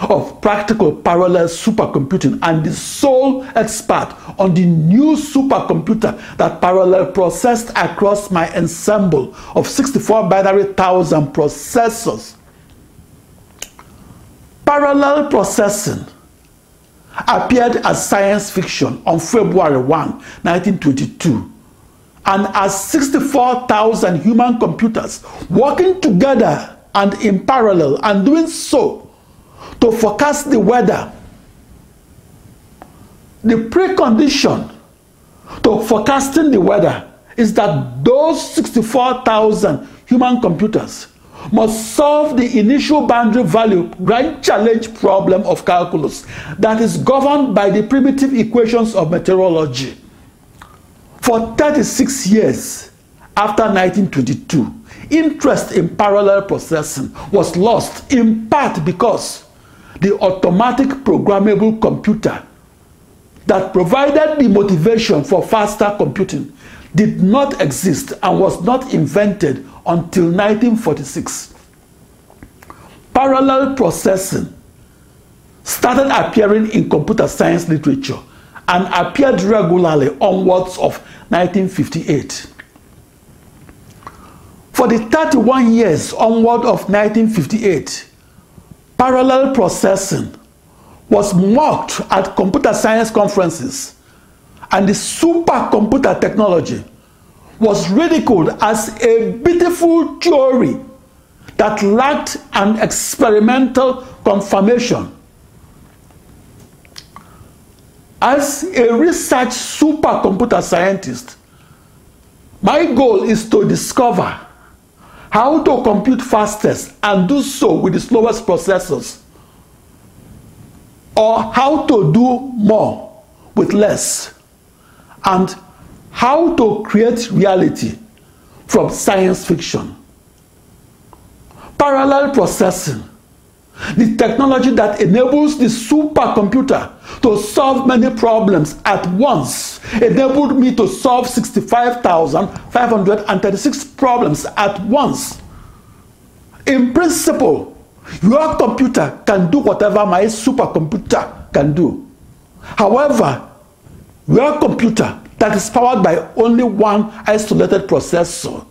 of practical parallel supercomputing and the sole expert on the new supercomputer that parallel processed across my ensemble of 64 binary thousand processors. Parallel processing appeared as science fiction on February 1, 1922 and as 64,000 human computers working together and in parallel and doing so to forecast the weather. The precondition to forecasting the weather is that those 64,000 human computers must solve the initial boundary value grand challenge problem of calculus that is governed by the primitive equations of meteorology. For 36 years after 1922, interest in parallel processing was lost in part because the automatic programmable computer that provided the motivation for faster computing did not exist and was not invented until 1946. Parallel processing started appearing in computer science literature and appeared regularly onwards of 1958. For the 31 years onward of 1958, parallel processing was mocked at computer science conferences and the supercomputer technology was ridiculed as a beautiful theory that lacked an experimental confirmation. As a research supercomputer scientist, my goal is to discover how to compute fastest and do so with the slowest processors, or how to do more with less, and how to create reality from science fiction. Parallel processing the technology that enables the supercomputer to solve many problems at once enabled me to solve 65,536 problems at once. In principle, your computer can do whatever my supercomputer can do. However, your computer that is powered by only one isolated processor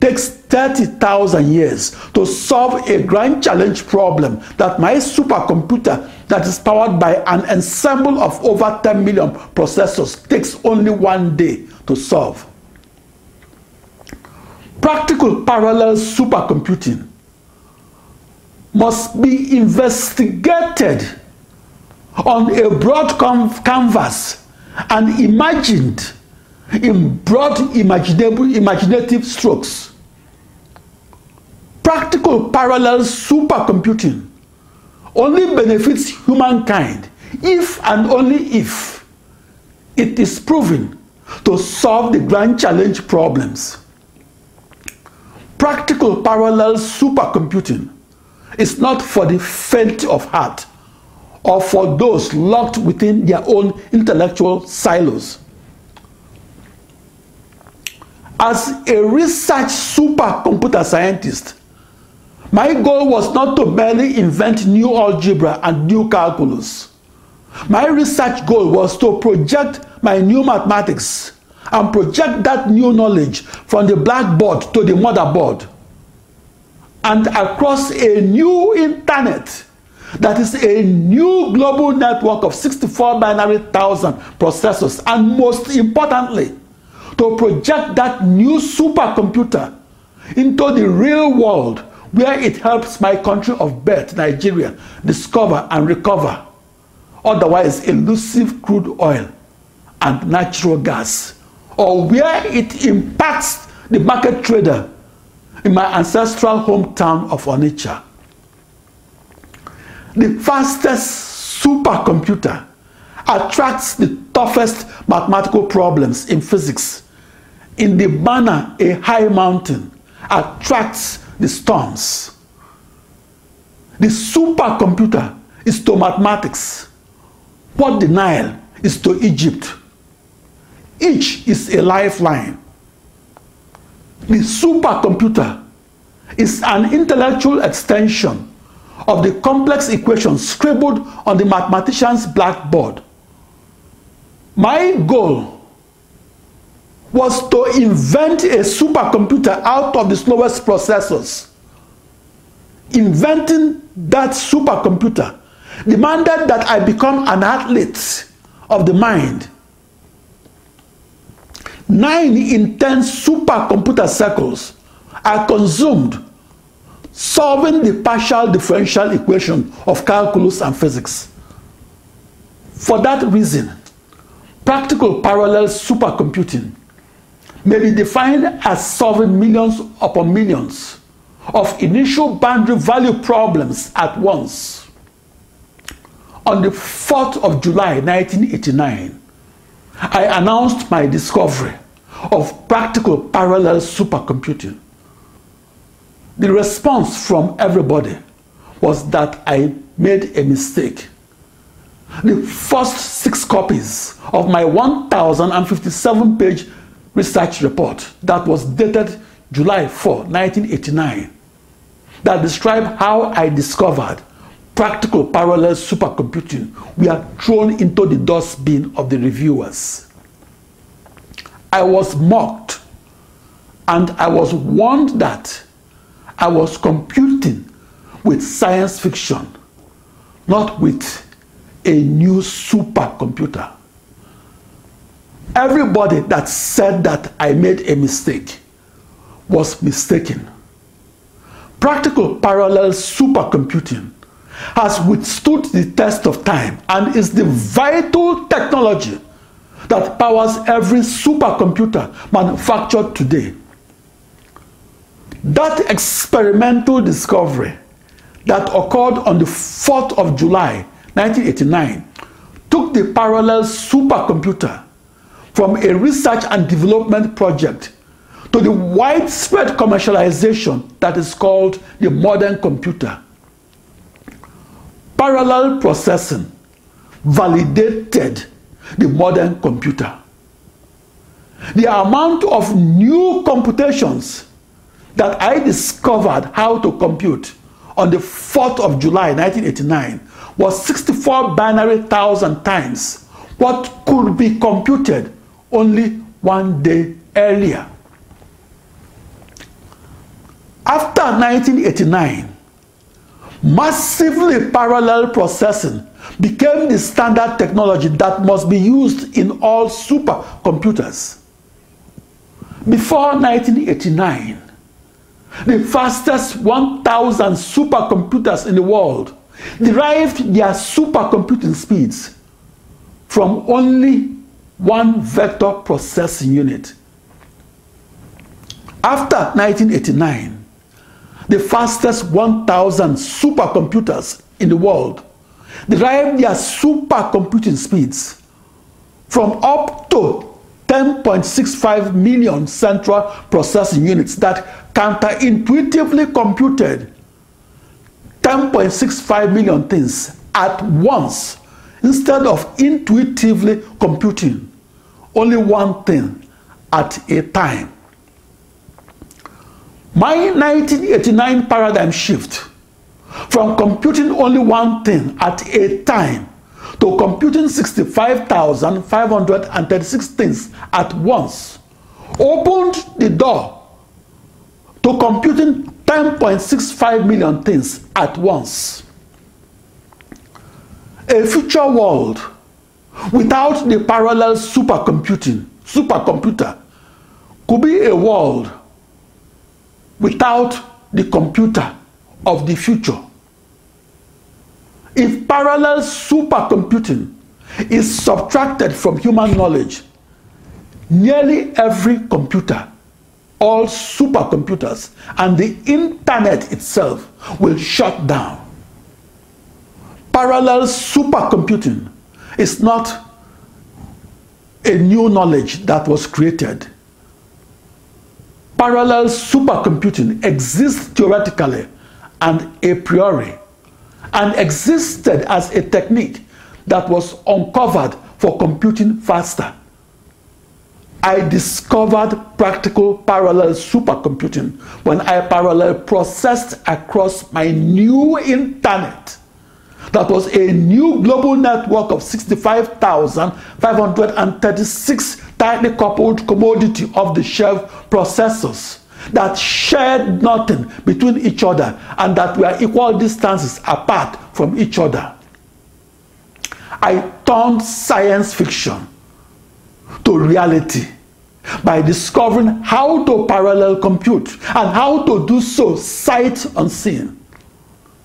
takes 30,000 years to solve a grand challenge problem that my supercomputer that is powered by an ensemble of over 10 million processors takes only one day to solve. Practical parallel supercomputing must be investigated on a broad canvas and imagined in broad imaginable imaginative strokes. Practical parallel supercomputing only benefits humankind if and only if it is proven to solve the grand challenge problems. Practical parallel supercomputing is not for the faint of heart or for those locked within their own intellectual silos. As a research supercomputer scientist, my goal was not to merely invent new algebra and new calculus. My research goal was to project my new mathematics and project that new knowledge from the blackboard to the motherboard and across a new internet that is a new global network of 64 binary thousand processors and most importantly to project that new supercomputer into the real world where it helps my country of birth, Nigeria, discover and recover otherwise elusive crude oil and natural gas, or where it impacts the market trader in my ancestral hometown of Onitsha. The fastest supercomputer attracts the toughest mathematical problems in physics in the manner a high mountain attracts the storms. The supercomputer is to mathematics what the Nile is to Egypt. Each is a lifeline. The supercomputer is an intellectual extension of the complex equations scribbled on the mathematician's blackboard. My goal was to invent a supercomputer out of the slowest processors. Inventing that supercomputer demanded that I become an athlete of the mind. Nine in ten supercomputer cycles are consumed solving the partial differential equation of calculus and physics. For that reason, practical parallel supercomputing may be defined as solving millions upon millions of initial boundary value problems at once. On the 4th of July 1989, I announced my discovery of practical parallel supercomputing. The response from everybody was that I made a mistake. The first six copies of my 1057 page research report that was dated July 4, 1989, that described how I discovered practical parallel supercomputing were thrown into the dustbin of the reviewers. I was mocked and I was warned that I was computing with science fiction, not with a new supercomputer. Everybody that said that I made a mistake was mistaken. Practical parallel supercomputing has withstood the test of time and is the vital technology that powers every supercomputer manufactured today. That experimental discovery that occurred on the 4th of July 1989 took the parallel supercomputer from a research and development project to the widespread commercialization that is called the modern computer. Parallel processing validated the modern computer. The amount of new computations that I discovered how to compute on the 4th of July 1989 was 64 binary thousand times what could be computed only one day earlier. After 1989, massively parallel processing became the standard technology that must be used in all supercomputers. Before 1989, the fastest 1,000 supercomputers in the world derived their supercomputing speeds from only one vector processing unit. After 1989, the fastest 1,000 supercomputers in the world derived their supercomputing speeds from up to 10.65 million central processing units that counterintuitively computed 10.65 million things at once instead of intuitively computing only one thing at a time. My 1989 paradigm shift from computing only one thing at a time to computing 65,536 things at once opened the door to computing 10.65 million things at once. A future world without the parallel supercomputing supercomputer could be a world without the computer of the future. If parallel supercomputing is subtracted from human knowledge, nearly every computer, all supercomputers, and the internet itself will shut down. Parallel supercomputing is not a new knowledge that was created. Parallel supercomputing exists theoretically and a priori and existed as a technique that was uncovered for computing faster. I discovered practical parallel supercomputing when I parallel processed across my new internet. That was a new global network of 65,536 tightly coupled commodity off the shelf processors that shared nothing between each other and that were equal distances apart from each other. I turned science fiction to reality by discovering how to parallel compute and how to do so sight unseen.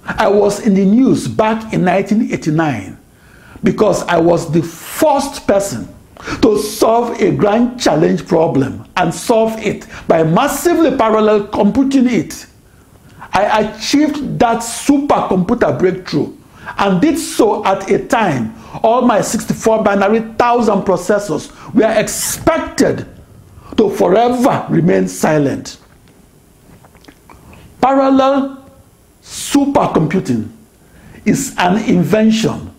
I was in the news back in 1989 because I was the first person to solve a grand challenge problem and solve it by massively parallel computing it. I achieved that supercomputer breakthrough and did so at a time all my 64 binary thousand processors were expected to forever remain silent. Parallel supercomputing is an invention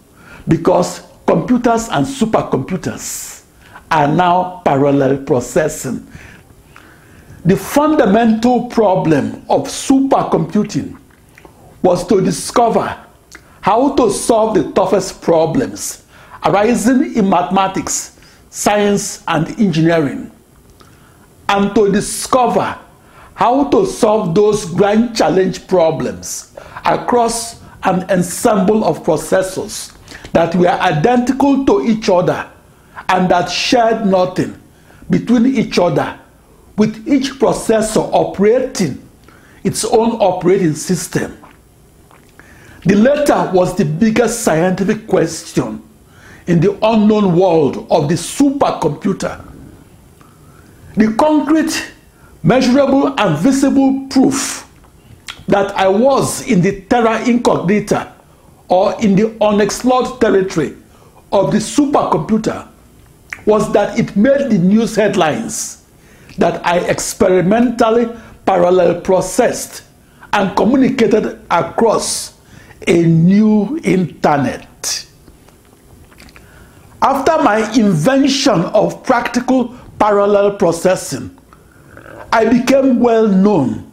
because computers and supercomputers are now parallel processing. The fundamental problem of supercomputing was to discover how to solve the toughest problems arising in mathematics, science, and engineering, and to discover how to solve those grand challenge problems across an ensemble of processors that were identical to each other and that shared nothing between each other, with each processor operating its own operating system. The latter was the biggest scientific question in the unknown world of the supercomputer. The concrete, measurable, and visible proof that I was in the terra incognita or in the unexplored territory of the supercomputer was that it made the news headlines that I experimentally parallel processed and communicated across a new internet. After my invention of practical parallel processing, I became well known,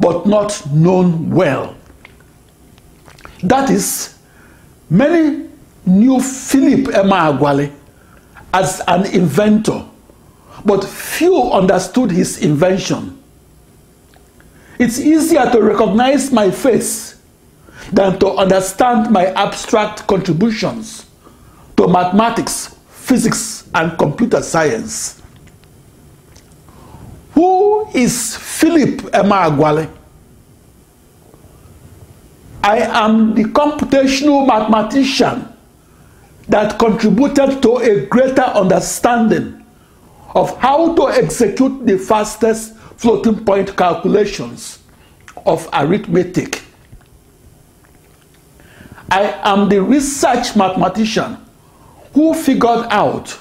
but not known well. That is, many knew Philip Emeagwali as an inventor, but few understood his invention. It's easier to recognize my face than to understand my abstract contributions to mathematics, physics, and computer science. Who is Philip Emeagwali? I am the computational mathematician that contributed to a greater understanding of how to execute the fastest floating point calculations of arithmetic. I am the research mathematician who figured out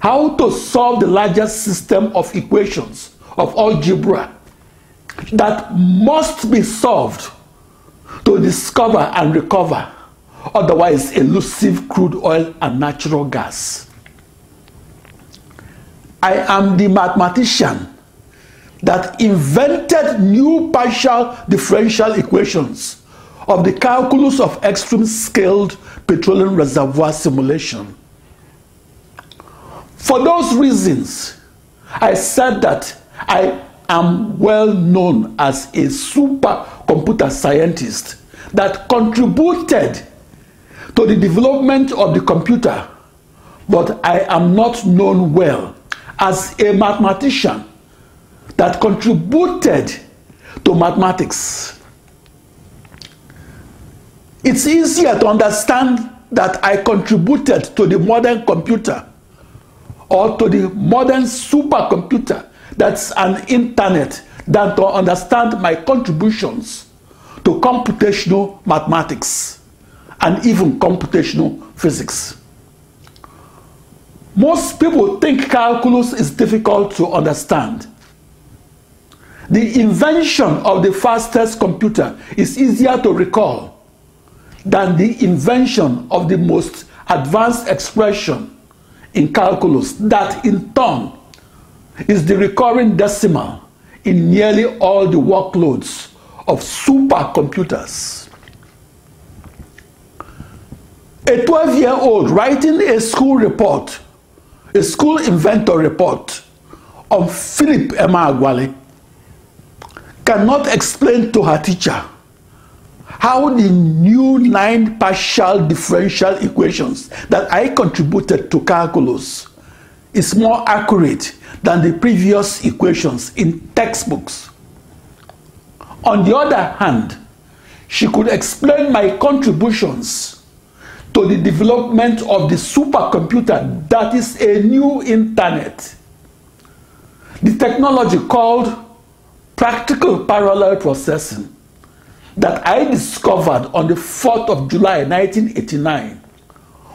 how to solve the largest system of equations of algebra that must be solved to discover and recover otherwise elusive crude oil and natural gas. I am the mathematician that invented new partial differential equations of the calculus of extreme scaled petroleum reservoir simulation. For those reasons, I said that I am well known as a supercomputer scientist that contributed to the development of the computer, but I am not known well as a mathematician that contributed to mathematics. It's easier to understand that I contributed to the modern computer or to the modern supercomputer that's an internet than to understand my contributions to computational mathematics and even computational physics. Most people think calculus is difficult to understand. The invention of the fastest computer is easier to recall than the invention of the most advanced expression in calculus that in turn is the recurring decimal in nearly all the workloads of supercomputers. A 12 year old writing a school report, a school inventor report on Philip Emma Emeagwali cannot explain to her teacher how the new nine partial differential equations that I contributed to calculus is more accurate than the previous equations in textbooks. On the other hand, she could explain my contributions to the development of the supercomputer that is a new internet. The technology called practical parallel processing that I discovered on the 4th of July 1989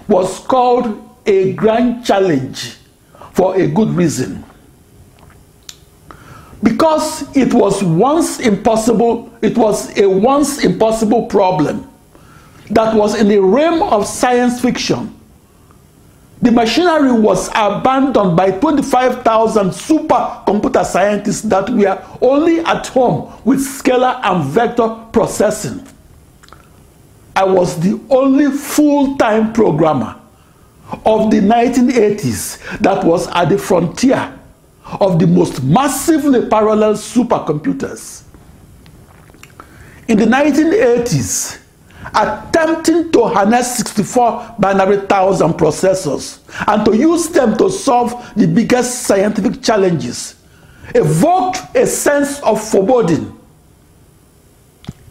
was called a grand challenge for a good reason. Because it was once impossible, it was a once impossible problem that was in the realm of science fiction. The machinery was abandoned by 25,000 supercomputer scientists that were only at home with scalar and vector processing. I was the only full-time programmer of the 1980s that was at the frontier of the most massively parallel supercomputers. In the 1980s, attempting to harness 64 binary thousand processors and to use them to solve the biggest scientific challenges evoked a sense of foreboding.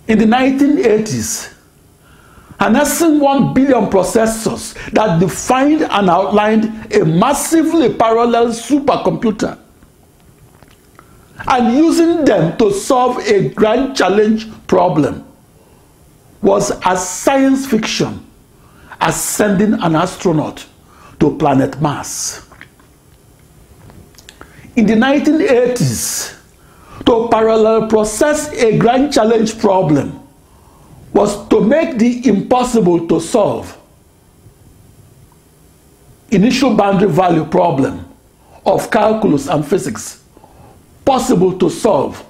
In the 1980s, harnessing 1 billion processors that defined and outlined a massively parallel supercomputer and using them to solve a grand challenge problem was as science fiction as sending an astronaut to planet Mars. In the 1980s, to parallel process a grand challenge problem was to make the impossible to solve initial boundary value problem of calculus and physics possible to solve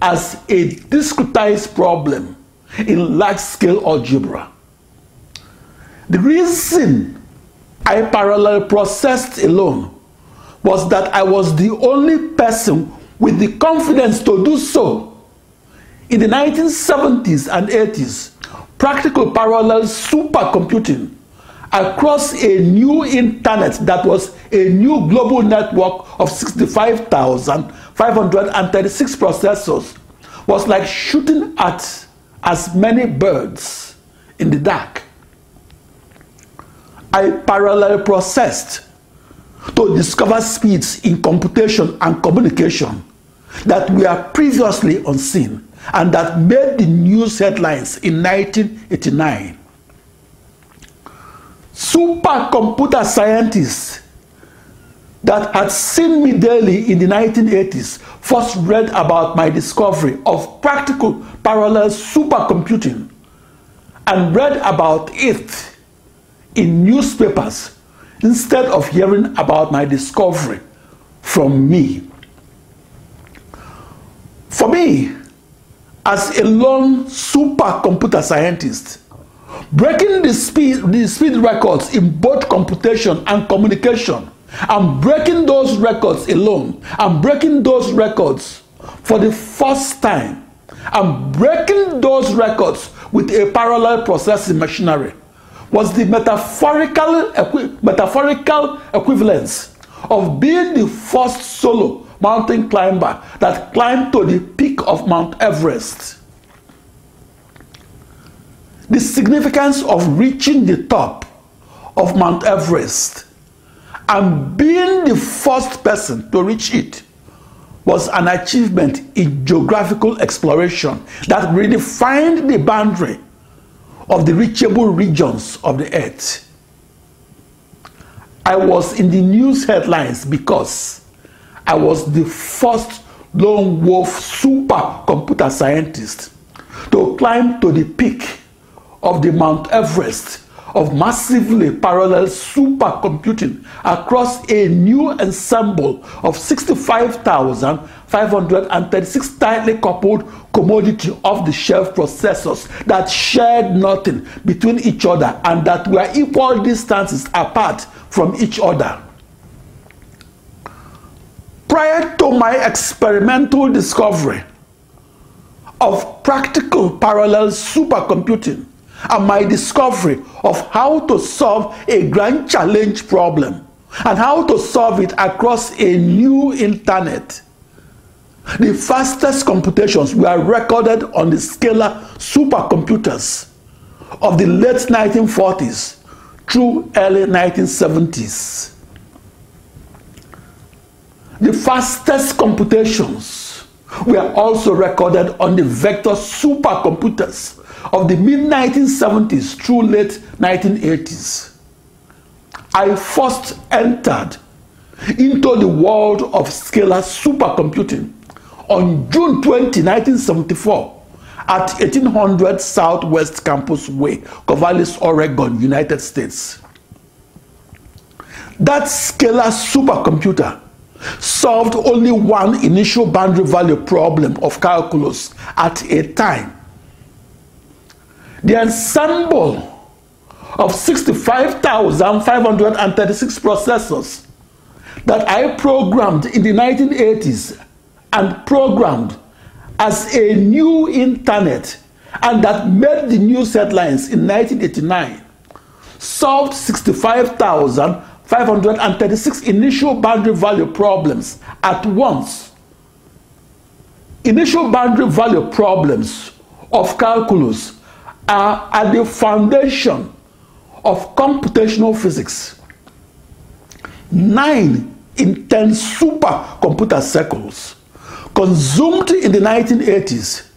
as a discretized problem in large-scale algebra. The reason I parallel processed alone was that I was the only person with the confidence to do so in the 1970s and 80s, practical parallel supercomputing across a new internet that was a new global network of 65,536 processors was like shooting at as many birds in the dark. I parallel processed to discover speeds in computation and communication that were previously unseen and that made the news headlines in 1989. Supercomputer scientists that had seen me daily in the 1980s first read about my discovery of practical parallel supercomputing and read about it in newspapers instead of hearing about my discovery from me. For me, as a lone supercomputer scientist, breaking the speed, the speed records in both computation and communication, and breaking those records alone, and breaking those records for the first time, and breaking those records with a parallel processing machinery. Was the metaphorical, equi metaphorical equivalence of being the first solo mountain climber that climbed to the peak of Mount Everest. The significance of reaching the top of Mount Everest and being the first person to reach it was an achievement in geographical exploration that redefined the boundary of the reachable regions of the earth. I was in the news headlines because I was the first lone wolf supercomputer scientist to climb to the peak of the Mount Everest of massively parallel supercomputing across a new ensemble of 65,536 tightly coupled commodity off-the-shelf processors that shared nothing between each other and that were equal distances apart from each other. Prior to my experimental discovery of practical parallel supercomputing, and my discovery of how to solve a grand challenge problem and how to solve it across a new internet. The fastest computations were recorded on the scalar supercomputers of the late 1940s through early 1970s. The fastest computations were also recorded on the vector supercomputers of the mid 1970s through late 1980s, I first entered into the world of scalar supercomputing on June 20, 1974 at 1800 Southwest Campus Way, Corvallis, Oregon, United States. That scalar supercomputer solved only one initial boundary value problem of calculus at a time the ensemble of 65,536 processors that I programmed in the 1980s and programmed as a new internet and that made the news headlines in 1989 solved 65,536 initial boundary value problems at once. Initial boundary value problems of calculus are at the foundation of computational physics. Nine in 10 supercomputer cycles consumed in the 1980s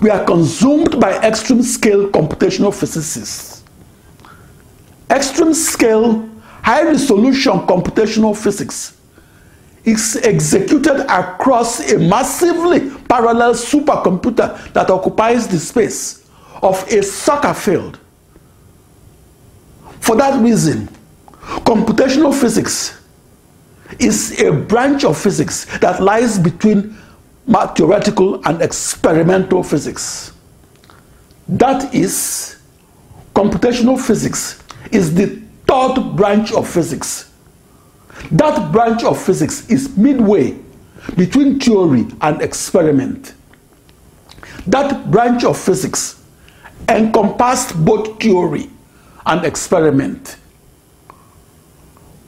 were consumed by extreme scale computational physicists. Extreme scale, high resolution computational physics is executed across a massively parallel supercomputer that occupies the space of a soccer field. For that reason, computational physics is a branch of physics that lies between theoretical and experimental physics. That is, computational physics is the third branch of physics. That branch of physics is midway between theory and experiment. That branch of physics encompassed both theory and experiment.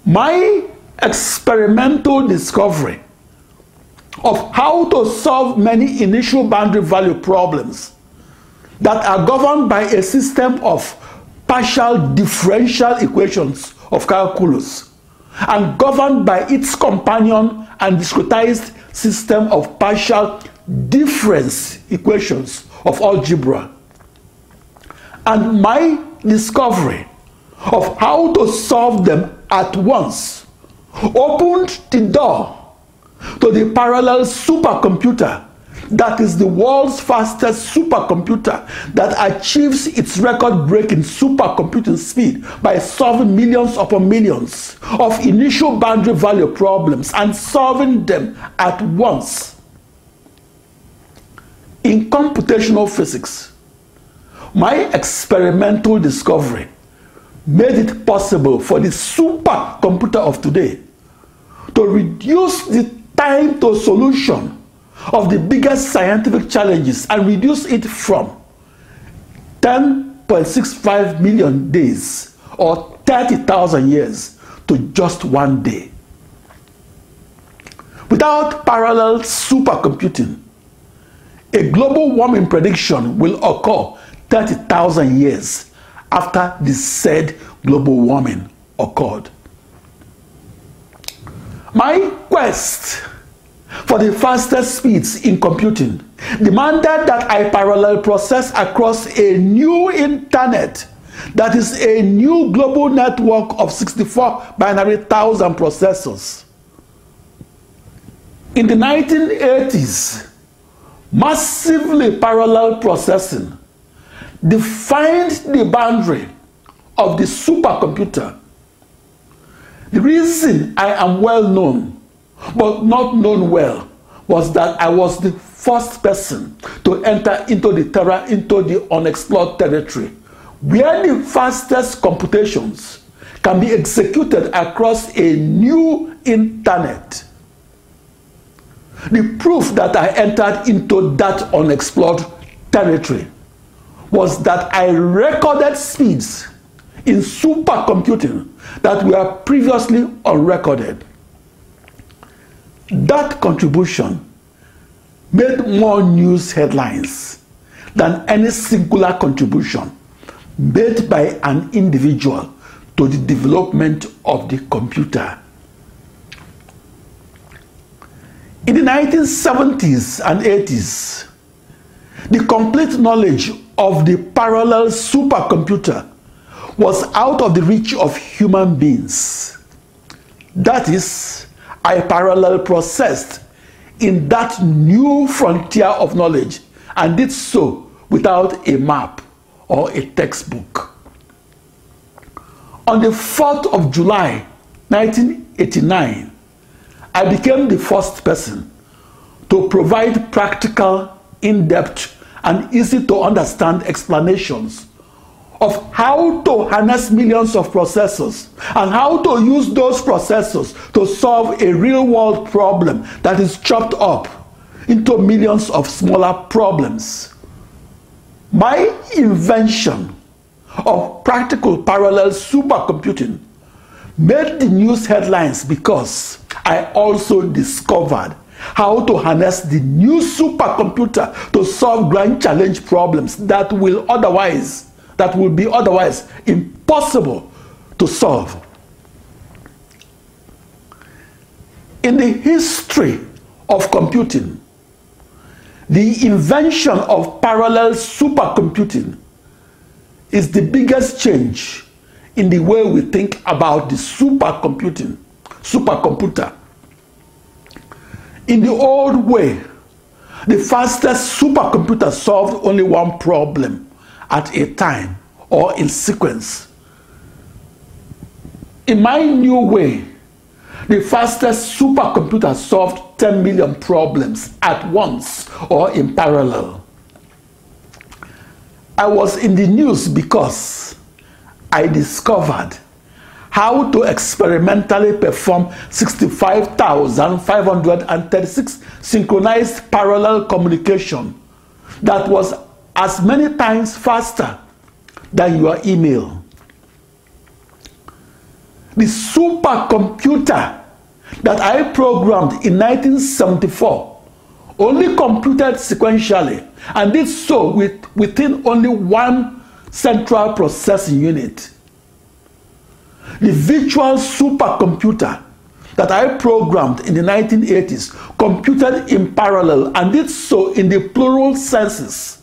My experimental discovery of how to solve many initial boundary value problems that are governed by a system of partial differential equations of calculus and governed by its companion and discretized system of partial difference equations of algebra and my discovery of how to solve them at once opened the door to the parallel supercomputer that is the world's fastest supercomputer that achieves its record-breaking supercomputing speed by solving millions upon millions of initial boundary value problems and solving them at once. In computational physics, my experimental discovery made it possible for the supercomputer of today to reduce the time to solution of the biggest scientific challenges and reduce it from 10.65 million days or 30,000 years to just one day. Without parallel supercomputing, a global warming prediction will occur 30,000 years after the said global warming occurred. My quest for the fastest speeds in computing demanded that I parallel process across a new internet that is a new global network of 64 binary thousand processors. In the 1980s, massively parallel processing defined the boundary of the supercomputer. The reason I am well known, but not known well, was that I was the first person to enter into the terra into the unexplored territory, where the fastest computations can be executed across a new internet. The proof that I entered into that unexplored territory was that I recorded speeds in supercomputing that were previously unrecorded. That contribution made more news headlines than any singular contribution made by an individual to the development of the computer. In the 1970s and 80s, the complete knowledge of the parallel supercomputer was out of the reach of human beings. That is, I parallel processed in that new frontier of knowledge and did so without a map or a textbook. On the 4th of July 1989, I became the first person to provide practical, in depth, and easy to understand explanations of how to harness millions of processors and how to use those processors to solve a real world problem that is chopped up into millions of smaller problems. My invention of practical parallel supercomputing made the news headlines because I also discovered how to harness the new supercomputer to solve grand challenge problems that will otherwise that will be otherwise impossible to solve. In the history of computing, the invention of parallel supercomputing is the biggest change in the way we think about the supercomputing, supercomputer. In the old way, the fastest supercomputer solved only one problem at a time or in sequence. In my new way, the fastest supercomputer solved 10 million problems at once or in parallel. I was in the news because I discovered how to experimentally perform 65,536 synchronized parallel communication that was as many times faster than your email. The supercomputer that I programmed in 1974 only computed sequentially and did so with, within only one central processing unit. The virtual supercomputer that I programmed in the 1980s computed in parallel and did so in the plural senses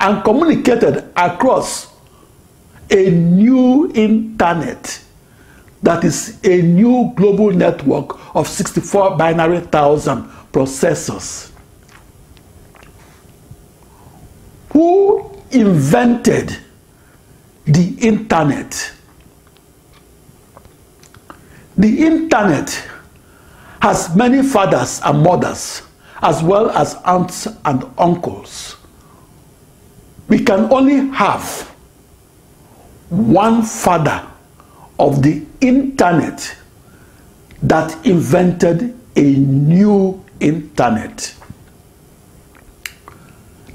and communicated across a new internet that is a new global network of 64 binary thousand processors. Who invented the internet? The internet has many fathers and mothers, as well as aunts and uncles we can only have one father of the internet that invented a new internet.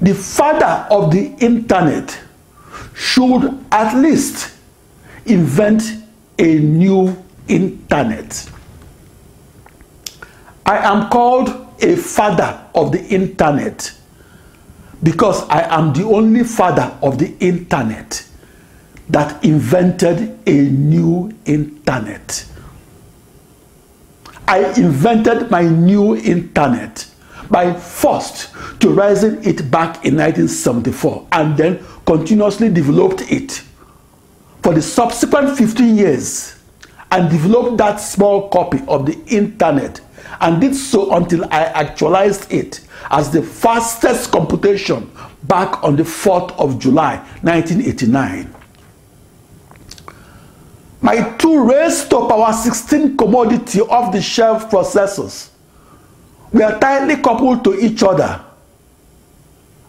The father of the internet should at least invent a new internet. I am called a father of the internet because I am the only father of the internet that invented a new internet. I invented my new internet by first raising it back in 1974 and then continuously developed it for the subsequent 15 years and developed that small copy of the internet and did so until I actualized it as the fastest computation back on the 4th of July 1989. my two raised to power 16 commodity off-the-shelf processors were tightly coupled to each other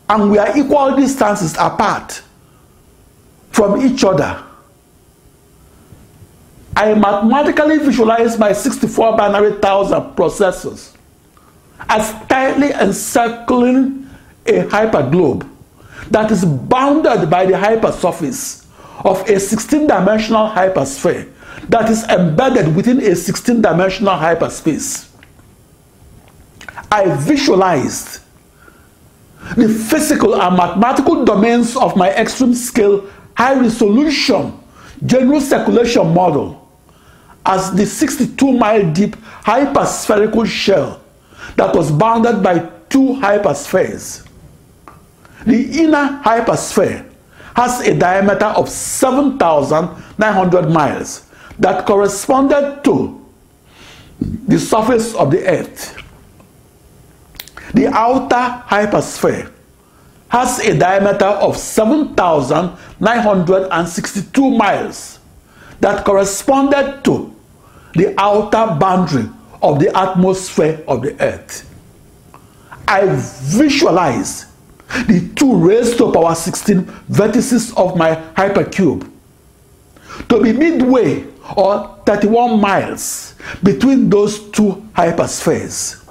and we are equal distances apart from each other. I mathematically visualize my 64 binary thousand processors as tightly encircling a hyperglobe that is bounded by the hypersurface of a 16 dimensional hypersphere that is embedded within a 16 dimensional hyperspace. I visualized the physical and mathematical domains of my extreme scale high resolution general circulation model as the 62 mile deep hyperspherical shell that was bounded by two hyperspheres. The inner hypersphere has a diameter of 7,900 miles that corresponded to the surface of the earth. The outer hypersphere has a diameter of 7,962 miles that corresponded to the outer boundary of the atmosphere of the earth. I visualize the two raised to power 16 vertices of my hypercube to be midway or 31 miles between those two hyperspheres.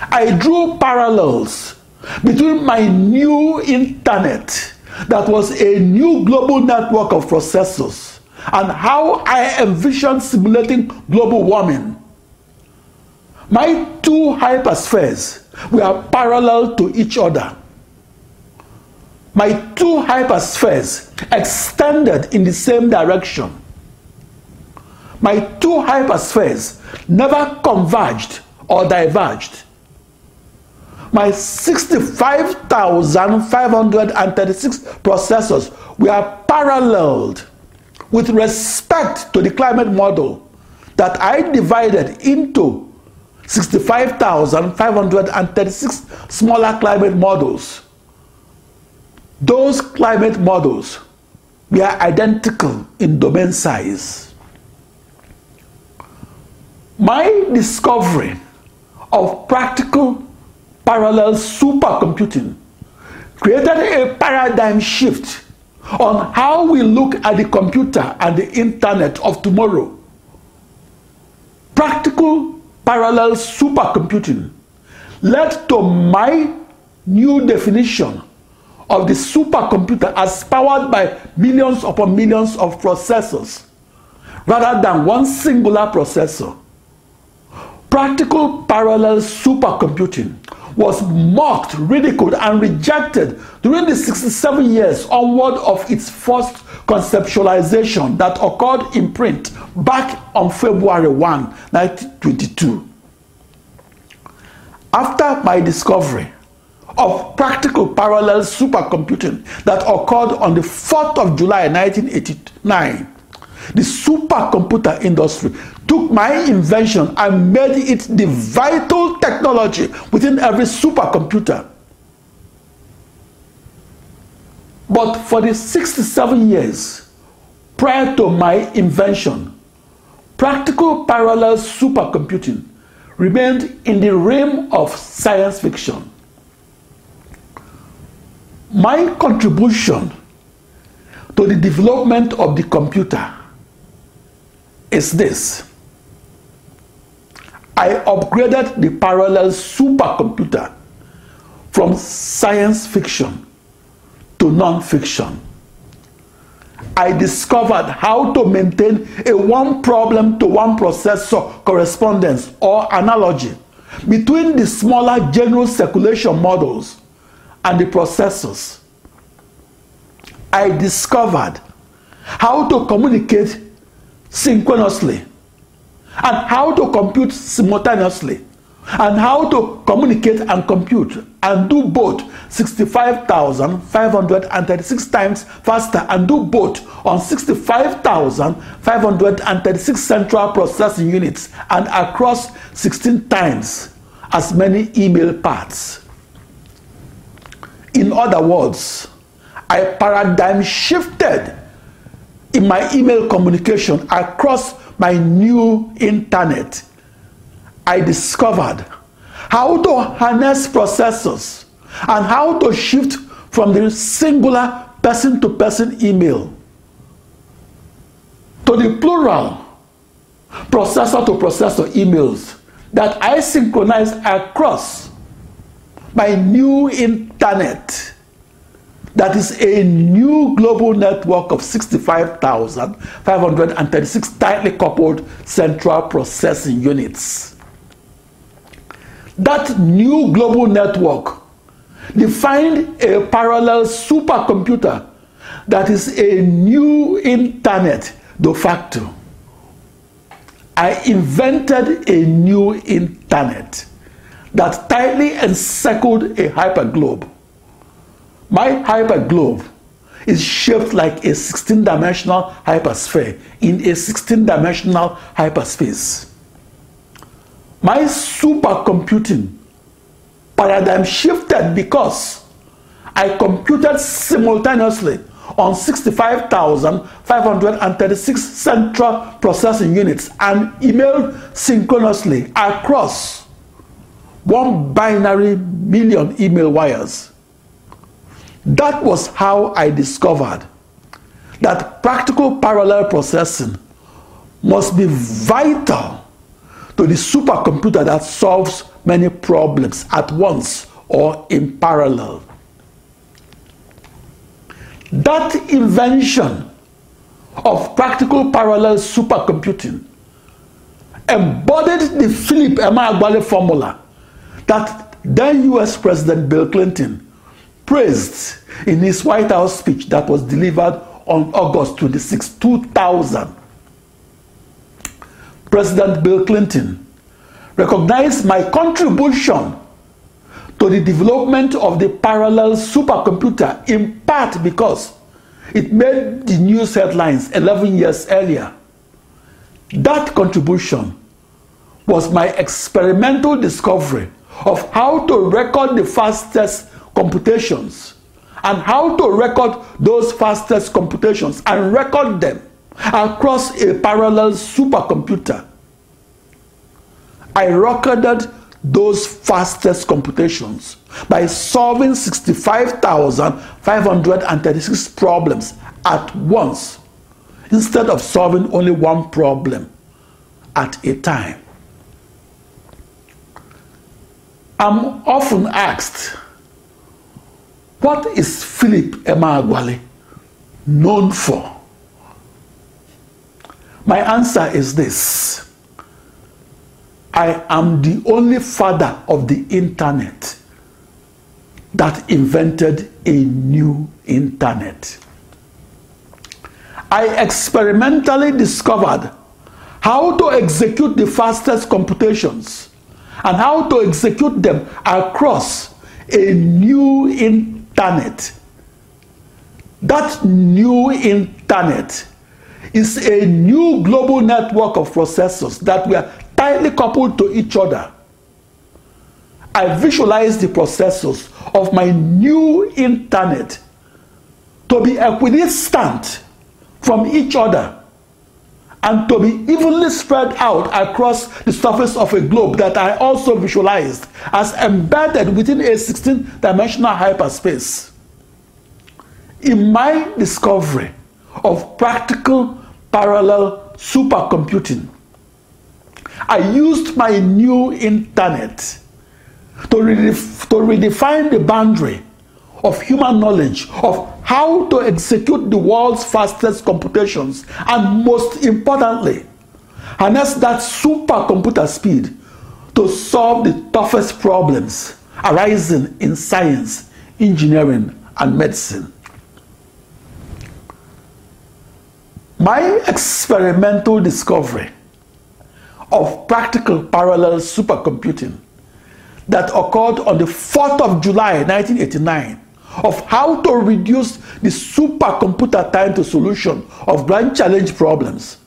I drew parallels between my new internet that was a new global network of processors and how I envisioned simulating global warming. My two hyperspheres were parallel to each other. My two hyperspheres extended in the same direction. My two hyperspheres never converged or diverged my 65,536 processors were paralleled with respect to the climate model that I divided into 65,536 smaller climate models. Those climate models were identical in domain size. My discovery of practical parallel supercomputing created a paradigm shift on how we look at the computer and the internet of tomorrow. Practical parallel supercomputing led to my new definition of the supercomputer as powered by millions upon millions of processors rather than one singular processor. Practical parallel supercomputing was mocked, ridiculed, and rejected during the 67 years onward of its first conceptualization that occurred in print back on February 1, 1922. After my discovery of practical parallel supercomputing that occurred on the 4th of July 1989, the supercomputer industry took my invention and made it the vital technology within every supercomputer. But for the 67 years prior to my invention, practical parallel supercomputing remained in the realm of science fiction. My contribution to the development of the computer is this. I upgraded the parallel supercomputer from science fiction to non-fiction. I discovered how to maintain a one problem to one processor correspondence or analogy between the smaller general circulation models and the processors. I discovered how to communicate synchronously and how to compute simultaneously and how to communicate and compute and do both 65,536 times faster and do both on 65,536 central processing units and across 16 times as many email paths. In other words, I paradigm shifted in my email communication across my new internet, I discovered how to harness processors and how to shift from the singular person to person email to the plural processor to processor emails that I synchronize across my new internet that is a new global network of 65,536 tightly coupled central processing units. That new global network defined a parallel supercomputer that is a new internet de facto. I invented a new internet that tightly encircled a hyperglobe. My hyperglobe is shaped like a 16 dimensional hypersphere in a 16 dimensional hyperspace. My supercomputing paradigm shifted because I computed simultaneously on 65,536 central processing units and emailed synchronously across one binary million email wires. That was how I discovered that practical parallel processing must be vital to the supercomputer that solves many problems at once or in parallel. That invention of practical parallel supercomputing embodied the Philip M. Emeagwali formula that then US President Bill Clinton praised in his White House speech that was delivered on August 26, 2000. President Bill Clinton recognized my contribution to the development of the parallel supercomputer in part because it made the news headlines 11 years earlier. That contribution was my experimental discovery of how to record the fastest computations and how to record those fastest computations and record them across a parallel supercomputer. I recorded those fastest computations by solving 65,536 problems at once instead of solving only one problem at a time. I'm often asked, what is Philip Emeagwali known for? My answer is this. I am the only father of the internet that invented a new internet. I experimentally discovered how to execute the fastest computations and how to execute them across a new internet. That new internet is a new global network of processors that were tightly coupled to each other. I visualize the processors of my new internet to be equidistant from each other and to be evenly spread out across the surface of a globe that I also visualized as embedded within a 16 dimensional hyperspace. In my discovery of practical parallel supercomputing, I used my new internet to, redef to redefine the boundary of human knowledge of how to execute the world's fastest computations and most importantly harness that supercomputer speed to solve the toughest problems arising in science engineering and medicine. My experimental discovery of practical parallel supercomputing that occurred on the 4th of July 1989 of how to reduce the supercomputer time to solution of grand challenge problems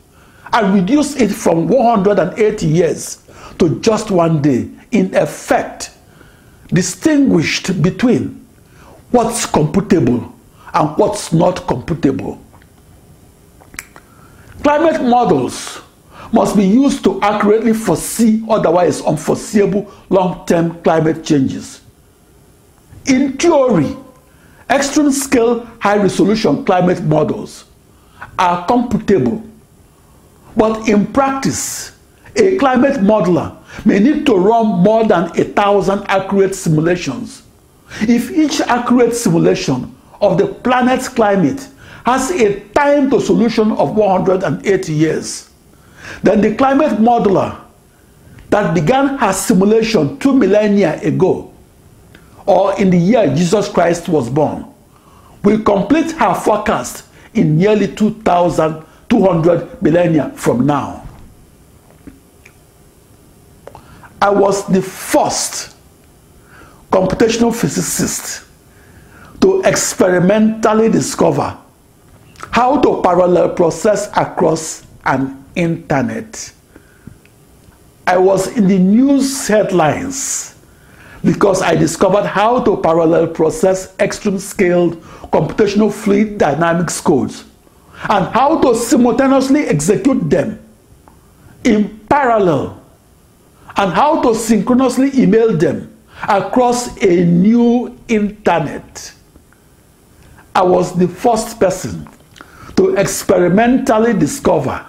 and reduce it from 180 years to just one day in effect distinguished between what's computable and what's not computable Climate models must be used to accurately foresee otherwise unforeseeable long-term climate changes. In theory, extreme scale high resolution climate models are computable, but in practice, a climate modeler may need to run more than a thousand accurate simulations. If each accurate simulation of the planet's climate has a time to solution of 180 years, then the climate modeler that began her simulation two millennia ago, or in the year Jesus Christ was born, will complete her forecast in nearly 2,200 millennia from now. I was the first computational physicist to experimentally discover how to parallel process across an internet. I was in the news headlines because I discovered how to parallel process extreme scaled computational fluid dynamics codes and how to simultaneously execute them in parallel and how to synchronously email them across a new internet. I was the first person to experimentally discover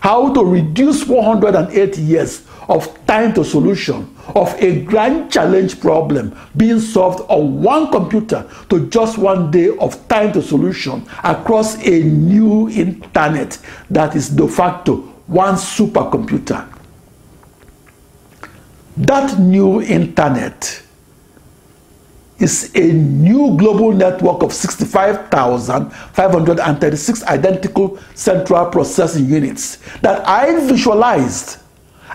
how to reduce 180 years of time to solution of a grand challenge problem being solved on one computer to just one day of time to solution across a new internet that is de facto one supercomputer. That new internet is a new global network of 65,536 identical central processing units that I visualized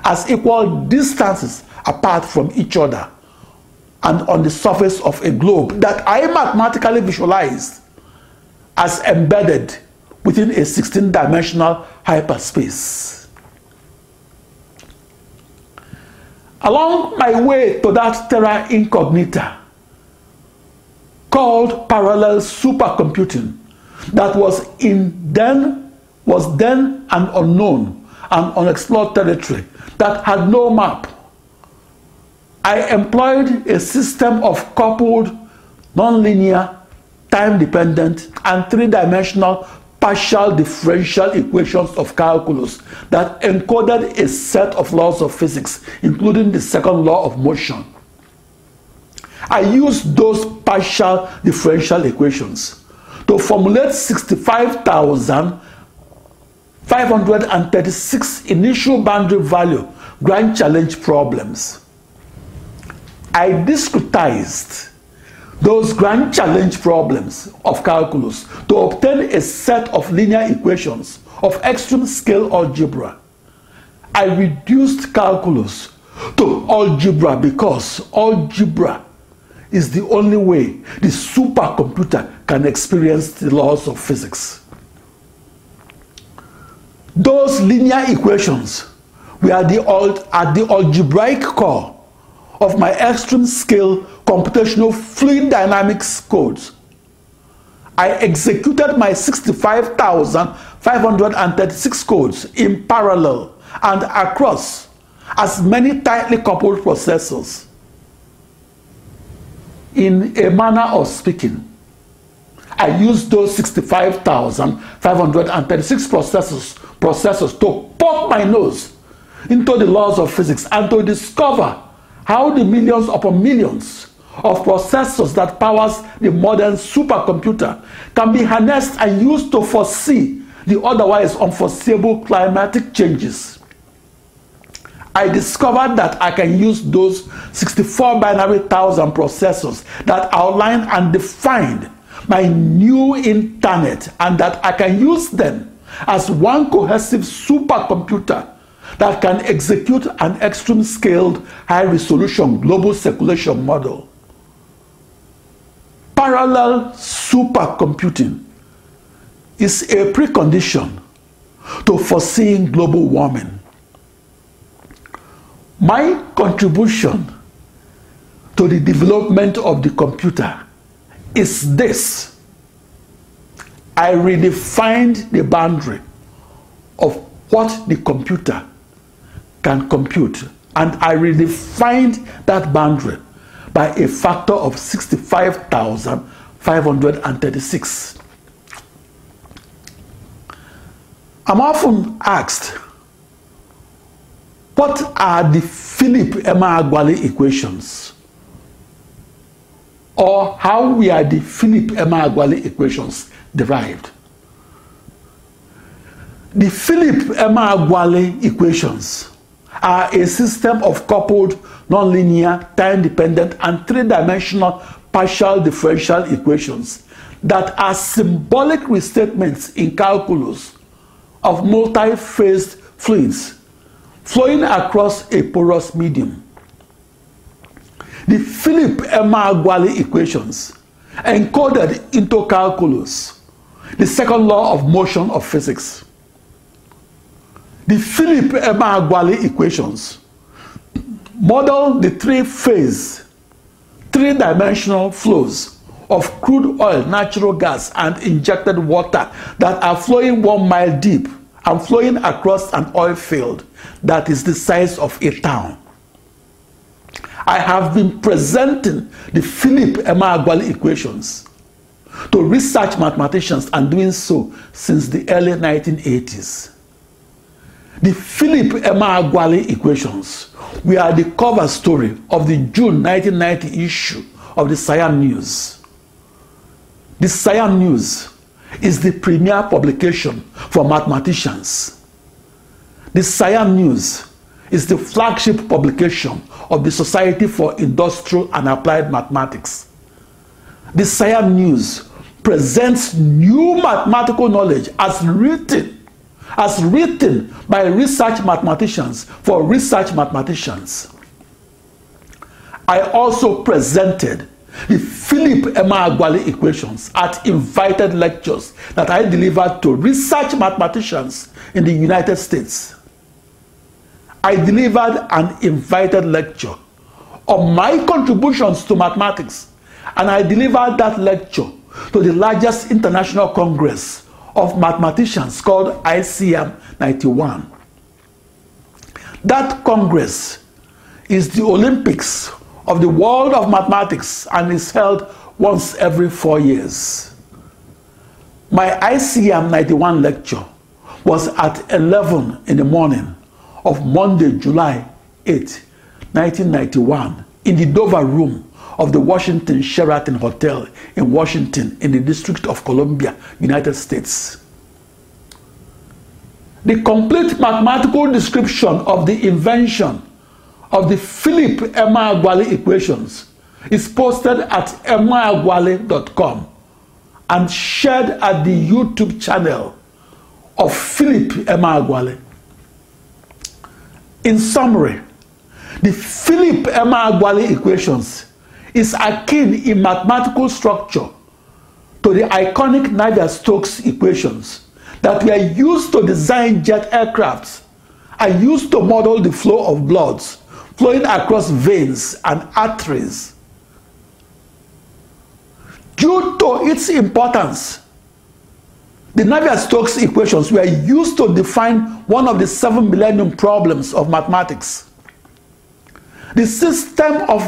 as equal distances apart from each other and on the surface of a globe that I mathematically visualized as embedded within a 16 dimensional hyperspace. Along my way to that terra incognita called parallel supercomputing that was in then was then an unknown and unexplored territory that had no map. I employed a system of coupled, nonlinear, time-dependent, and three-dimensional partial differential equations of calculus that encoded a set of laws of physics, including the second law of motion. I used those partial differential equations to formulate 65,536 initial boundary value grand challenge problems. I discretized those grand challenge problems of calculus to obtain a set of linear equations of extreme scale algebra. I reduced calculus to algebra because algebra is the only way the supercomputer can experience the laws of physics. Those linear equations were the, at the algebraic core of my extreme scale computational fluid dynamics codes. I executed my 65,536 codes in parallel and across as many tightly coupled processors. In a manner of speaking, I used those 65,536 processors, processors to poke my nose into the laws of physics and to discover how the millions upon millions of processors that powers the modern supercomputer can be harnessed and used to foresee the otherwise unforeseeable climatic changes. I discovered that I can use those 64 binary thousand processors that outline and define my new internet and that I can use them as one cohesive supercomputer that can execute an extreme scaled high resolution global circulation model. Parallel supercomputing is a precondition to foreseeing global warming. My contribution to the development of the computer is this. I redefined the boundary of what the computer can compute and I redefined that boundary by a factor of 65,536. I'm often asked, what are the Philip Emeagwali equations? Or how were the Philip Emeagwali equations derived? The Philip Emeagwali equations are a system of coupled, nonlinear, time-dependent, and three-dimensional partial differential equations that are symbolic restatements in calculus of multi-phased fluids flowing across a porous medium. The Philip Emeagwali equations encoded into calculus, the second law of motion of physics. The Philip Emeagwali equations model the three-phase, three-dimensional flows of crude oil, natural gas, and injected water that are flowing one mile deep and flowing across an oil field that is the size of a town. I have been presenting the Philip Emeagwali equations to research mathematicians and doing so since the early 1980s. The Philip Emeagwali equations were the cover story of the June 1990 issue of the Siam News. The Siam News is the premier publication for mathematicians. The Siam News is the flagship publication of the Society for Industrial and Applied Mathematics. The Siam News presents new mathematical knowledge as written as written by research mathematicians for research mathematicians. I also presented the Philip Emeagwali equations at invited lectures that I delivered to research mathematicians in the United States. I delivered an invited lecture on my contributions to mathematics, and I delivered that lecture to the largest international congress of mathematicians called ICM 91. That congress is the Olympics of the world of mathematics and is held once every four years. My ICM 91 lecture was at 11 in the morning of Monday, July 8, 1991, in the Dover Room of the Washington Sheraton Hotel in Washington in the District of Columbia, United States. The complete mathematical description of the invention of the Philip Emeagwali equations is posted at emeagwali.com and shared at the YouTube channel of Philip Emeagwali. In summary, the Philip Emeagwali equations is akin in mathematical structure to the iconic Navier-Stokes equations that were used to design jet aircrafts and used to model the flow of blood flowing across veins and arteries. Due to its importance, the Navier-Stokes equations were used to define one of the seven millennium problems of mathematics. The system of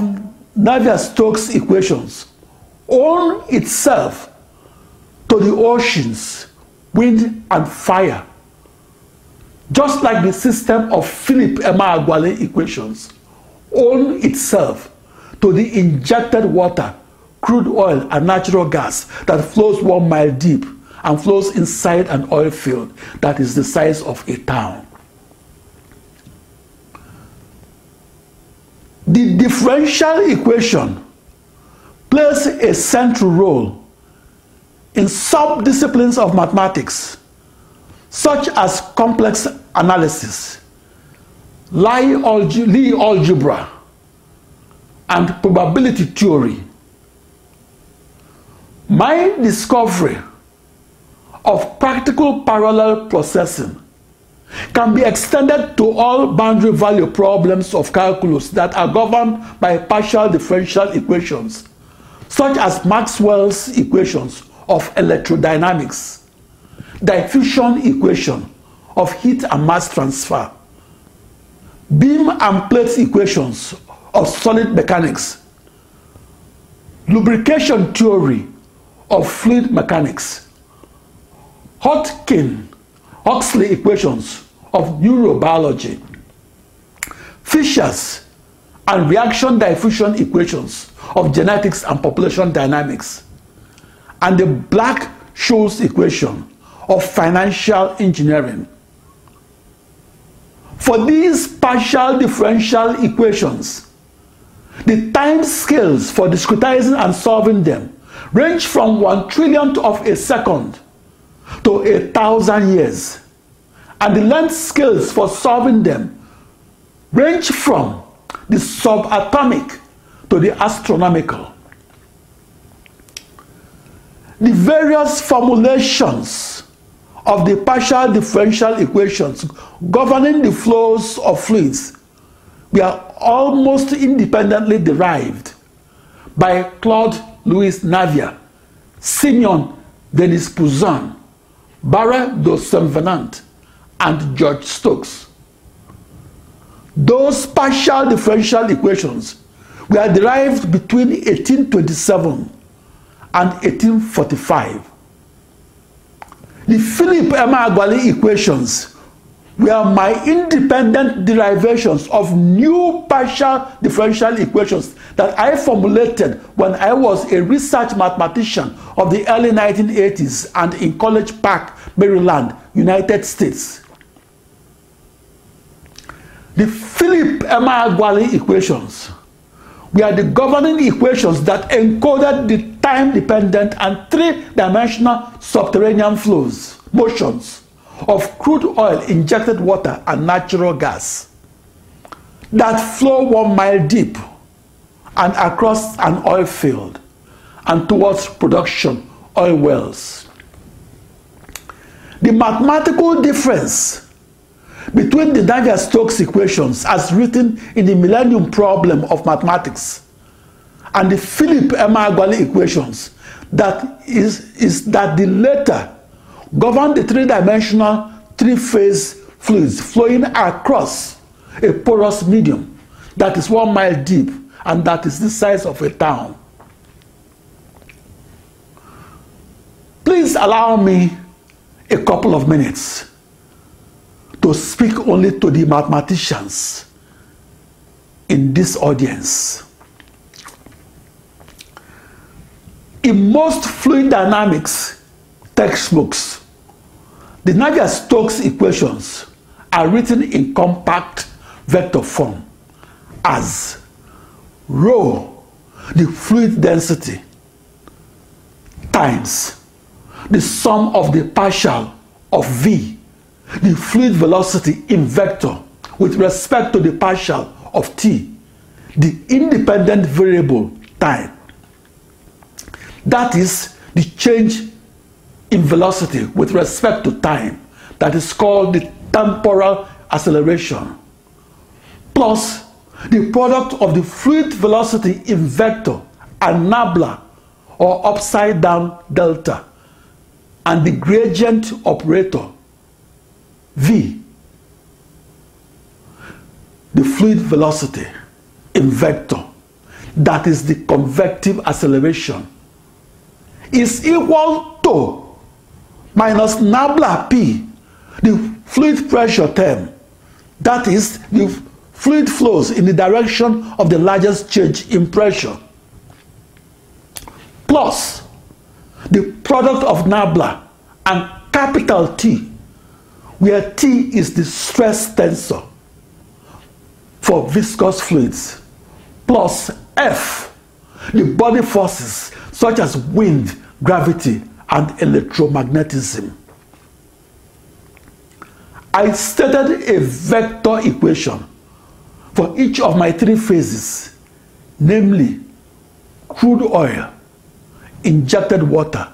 Navier-Stokes equations own itself to the oceans, wind, and fire, just like the system of Philip Emeagwali equations own itself to the injected water, crude oil, and natural gas that flows one mile deep and flows inside an oil field that is the size of a town. The differential equation plays a central role in sub-disciplines of mathematics, such as complex analysis, Lie algebra, and probability theory. My discovery of practical parallel processing can be extended to all boundary value problems of calculus that are governed by partial differential equations, such as Maxwell's equations of electrodynamics, diffusion equation of heat and mass transfer, beam and plate equations of solid mechanics, lubrication theory of fluid mechanics, Hodgkin Huxley equations of neurobiology, Fisher's and reaction diffusion equations of genetics and population dynamics, and the Black-Scholes equation of financial engineering. For these partial differential equations, the time scales for discretizing and solving them range from one trillionth of a second to a thousand years, and the learned skills for solving them range from the subatomic to the astronomical. The various formulations of the partial differential equations governing the flows of fluids were almost independently derived by Claude Louis Navier, Simeon Denis Poisson, Barre de Saint-Venant, and George Stokes. Those partial differential equations were derived between 1827 and 1845. The Philip Emeagwali equations were my independent derivations of new partial differential equations that I formulated when I was a research mathematician of the early 1980s and in College Park, Maryland, United States. The Philip Emeagwali equations were the governing equations that encoded the time-dependent and three-dimensional subterranean flows, motions, of crude oil, injected water, and natural gas that flow one mile deep and across an oil field and towards production oil wells. The mathematical difference between the Navier-Stokes equations as written in the Millennium Problem of Mathematics and the Philip Emeagwali equations that is, is that the latter govern the three-dimensional three-phase fluids flowing across a porous medium that is one mile deep and that is the size of a town. Please allow me a couple of minutes to speak only to the mathematicians in this audience. In most fluid dynamics textbooks, the Navier-Stokes equations are written in compact vector form as rho, the fluid density, times the sum of the partial of v, the fluid velocity in vector with respect to the partial of t, the independent variable time. That is the change in velocity with respect to time that is called the temporal acceleration plus the product of the fluid velocity in vector and nabla or upside down delta and the gradient operator v. The fluid velocity in vector that is the convective acceleration is equal to minus nabla p the fluid pressure term that is the fluid flows in the direction of the largest change in pressure plus the product of nabla and capital T where T is the stress tensor for viscous fluids plus F the body forces such as wind gravity and electromagnetism. I stated a vector equation for each of my three phases, namely crude oil, injected water,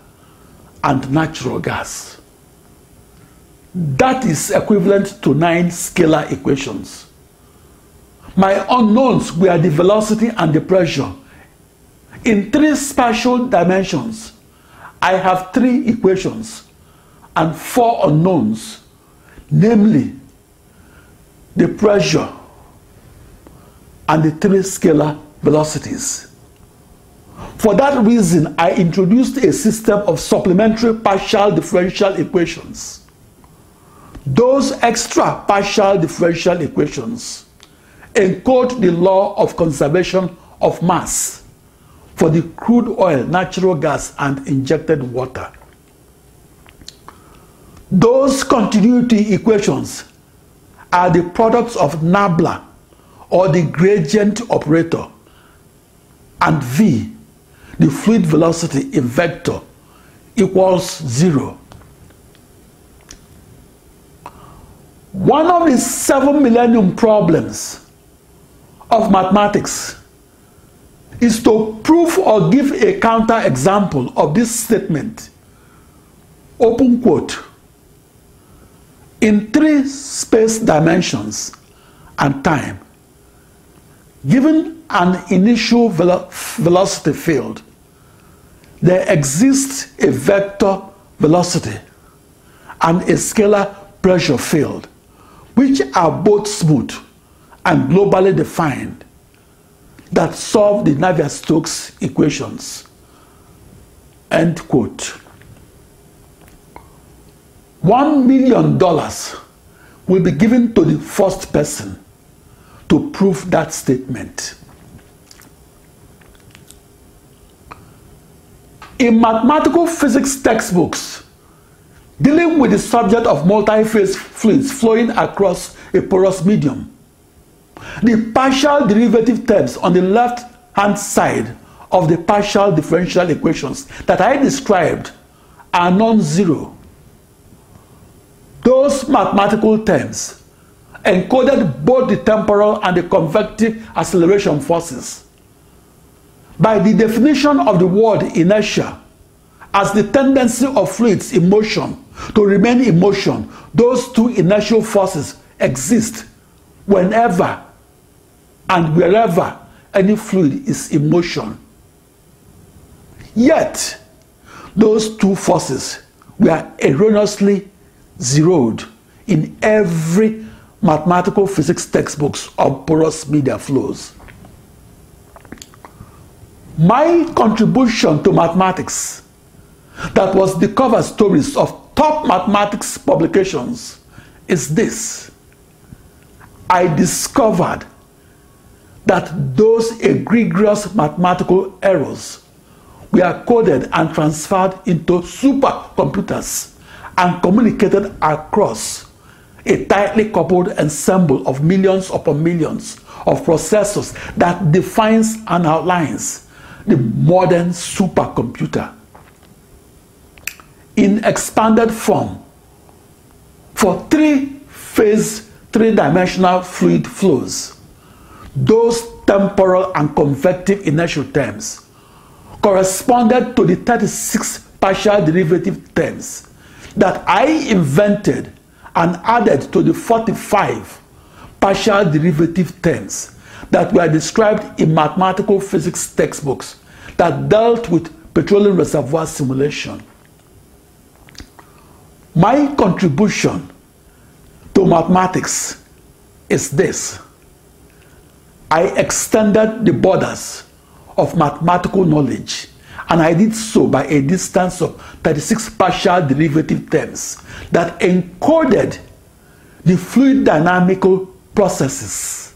and natural gas. That is equivalent to nine scalar equations. My unknowns were the velocity and the pressure in three spatial dimensions I have three equations and four unknowns, namely the pressure and the three scalar velocities. For that reason, I introduced a system of supplementary partial differential equations. Those extra partial differential equations encode the law of conservation of mass for the crude oil, natural gas, and injected water. Those continuity equations are the products of Nabla or the gradient operator and V, the fluid velocity in vector, equals zero. One of the seven millennium problems of mathematics is to prove or give a counter example of this statement, open quote, in three space dimensions and time, given an initial velo velocity field, there exists a vector velocity and a scalar pressure field, which are both smooth and globally defined that solve the Navier-Stokes equations. End quote. One million dollars will be given to the first person to prove that statement. In mathematical physics textbooks, dealing with the subject of multi-phase fluids flowing across a porous medium, the partial derivative terms on the left hand side of the partial differential equations that I described are non-zero. Those mathematical terms encoded both the temporal and the convective acceleration forces. By the definition of the word inertia as the tendency of fluids in motion to remain in motion, those two inertial forces exist whenever and wherever any fluid is in motion. Yet, those two forces were erroneously zeroed in every mathematical physics textbooks of porous media flows. My contribution to mathematics that was the cover stories of top mathematics publications is this. I discovered that those egregious mathematical errors were coded and transferred into supercomputers and communicated across a tightly coupled ensemble of millions upon millions of processors that defines and outlines the modern supercomputer. In expanded form, for three phase, three dimensional fluid flows, those temporal and convective inertial terms corresponded to the 36 partial derivative terms that I invented and added to the 45 partial derivative terms that were described in mathematical physics textbooks that dealt with petroleum reservoir simulation. My contribution to mathematics is this. I extended the borders of mathematical knowledge and I did so by a distance of 36 partial derivative terms that encoded the fluid dynamical processes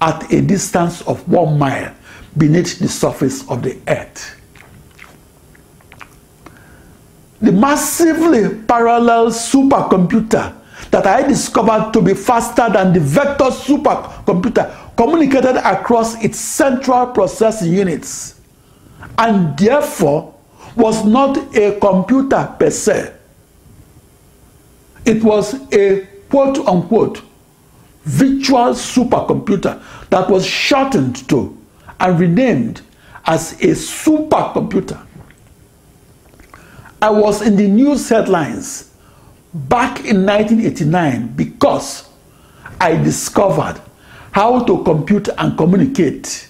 at a distance of one mile beneath the surface of the earth. The massively parallel supercomputer that I discovered to be faster than the vector supercomputer communicated across its central processing units and therefore was not a computer per se. It was a quote unquote virtual supercomputer that was shortened to and renamed as a supercomputer. I was in the news headlines back in 1989 because I discovered how to compute and communicate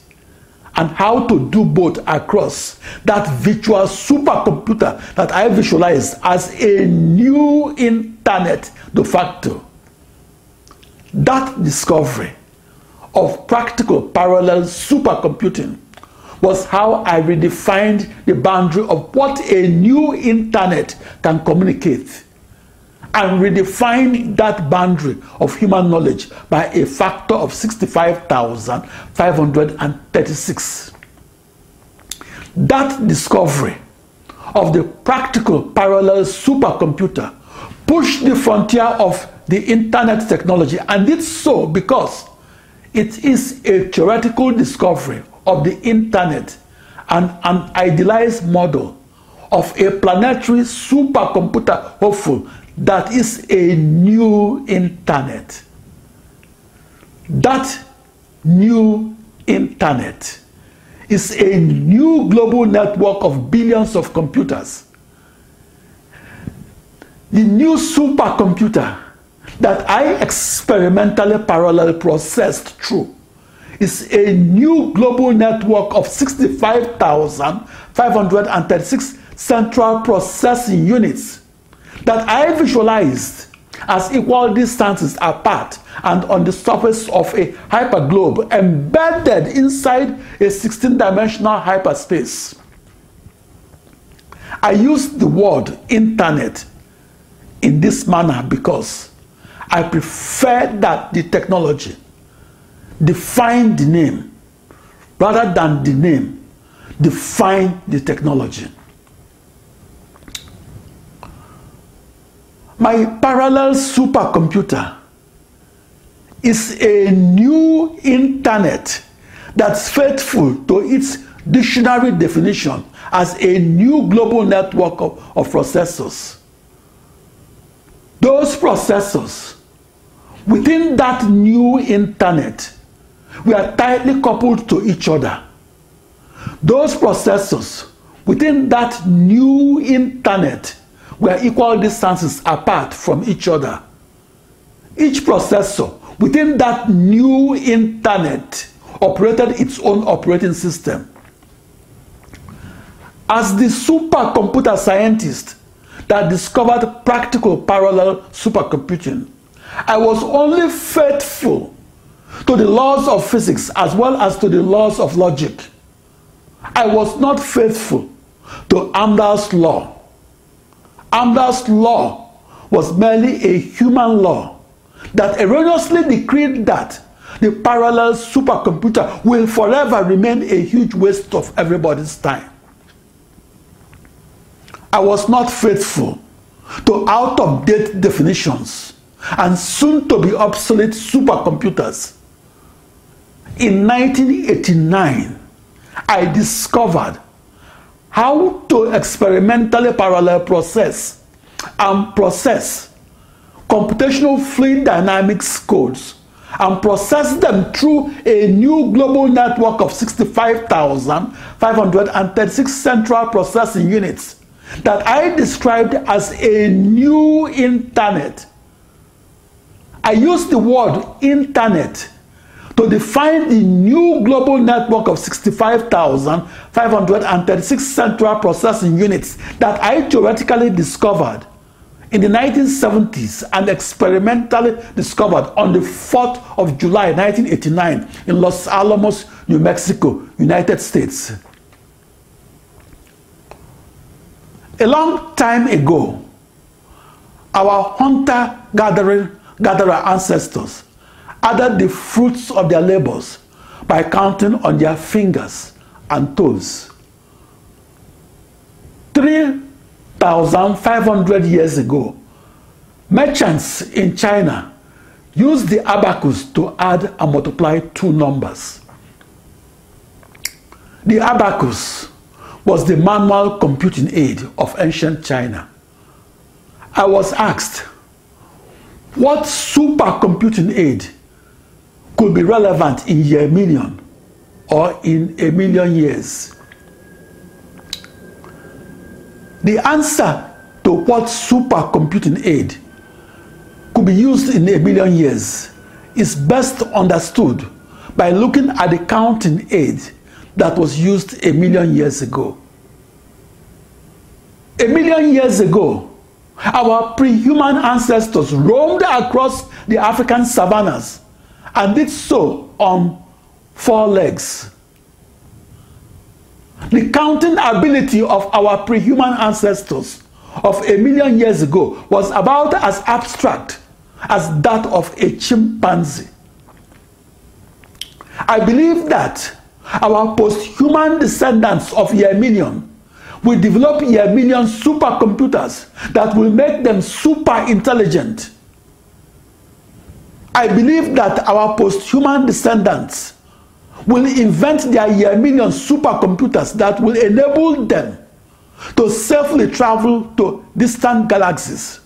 and how to do both across that virtual supercomputer that I visualize as a new internet de facto. That discovery of practical parallel supercomputing was how I redefined the boundary of what a new internet can communicate and redefined that boundary of human knowledge by a factor of 65,536. That discovery of the practical parallel supercomputer pushed the frontier of the internet technology and did so because it is a theoretical discovery of the internet and an idealized model of a planetary supercomputer hopeful that is a new internet. That new internet is a new global network of billions of computers. The new supercomputer that I experimentally parallel processed through is a new global network of 65,536 central processing units that I visualized as equal distances apart and on the surface of a hyperglobe embedded inside a 16-dimensional hyperspace. I use the word internet in this manner because I prefer that the technology define the name rather than the name define the technology. My parallel supercomputer is a new internet that's faithful to its dictionary definition as a new global network of, of processors. Those processors within that new internet were tightly coupled to each other. Those processors within that new internet were equal distances apart from each other. Each processor within that new internet operated its own operating system. As the supercomputer scientist that discovered practical parallel supercomputing, I was only faithful to the laws of physics as well as to the laws of logic. I was not faithful to Amdahl's law Amdahl's law was merely a human law that erroneously decreed that the parallel supercomputer will forever remain a huge waste of everybody's time. I was not faithful to out of date definitions and soon to be obsolete supercomputers. In 1989, I discovered how to experimentally parallel process and process computational fluid dynamics codes and process them through a new global network of 65,536 central processing units that I described as a new internet. I use the word internet to define the new global network of 65,536 central processing units that I theoretically discovered in the 1970s and experimentally discovered on the 4th of July 1989 in Los Alamos, New Mexico, United States. A long time ago, our hunter-gatherer ancestors added the fruits of their labors by counting on their fingers and toes. 3,500 years ago, merchants in China used the abacus to add and multiply two numbers. The abacus was the manual computing aid of ancient China. I was asked, what supercomputing aid could be relevant in a million or in a million years? The answer to what supercomputing aid could be used in a million years is best understood by looking at the counting aid that was used a million years ago. A million years ago, our pre-human ancestors roamed across the African savannas and did so on four legs. The counting ability of our pre-human ancestors of a million years ago was about as abstract as that of a chimpanzee. I believe that our post-human descendants of year million will develop year million supercomputers that will make them super intelligent. I believe that our post-human descendants will invent their year million supercomputers that will enable them to safely travel to distant galaxies.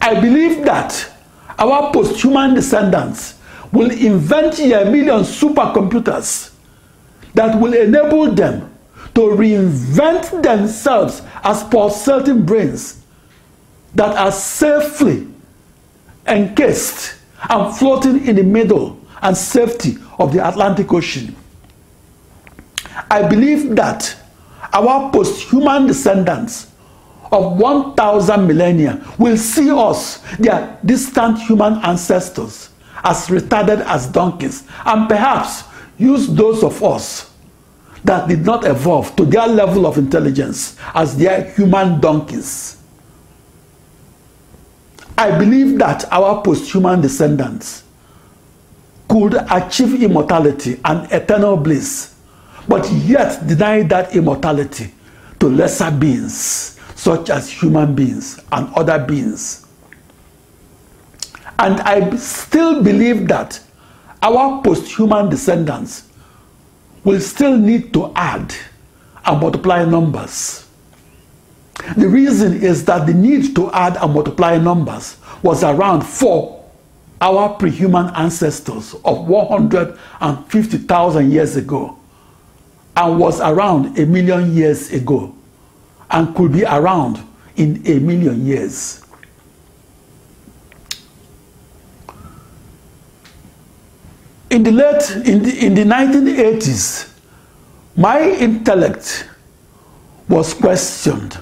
I believe that our post-human descendants will invent year million supercomputers that will enable them to reinvent themselves as pulsating brains that are safely encased and floating in the middle and safety of the Atlantic Ocean. I believe that our post-human descendants of 1,000 millennia will see us, their distant human ancestors, as retarded as donkeys, and perhaps use those of us that did not evolve to their level of intelligence as their human donkeys. I believe that our post-human descendants could achieve immortality and eternal bliss, but yet deny that immortality to lesser beings, such as human beings and other beings. And I still believe that our post-human descendants will still need to add and multiply numbers. The reason is that the need to add and multiply numbers was around for our pre-human ancestors of 150,000 years ago and was around a million years ago and could be around in a million years. In the late in the, in the 1980s, my intellect was questioned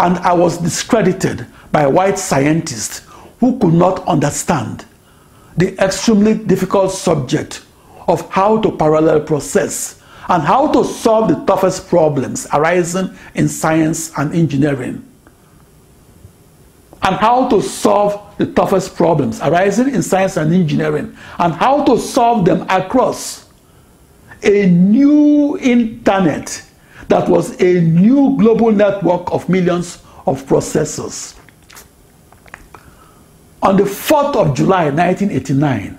and I was discredited by white scientists who could not understand the extremely difficult subject of how to parallel process and how to solve the toughest problems arising in science and engineering. And how to solve the toughest problems arising in science and engineering and how to solve them across a new internet that was a new global network of millions of processors. On the 4th of July 1989,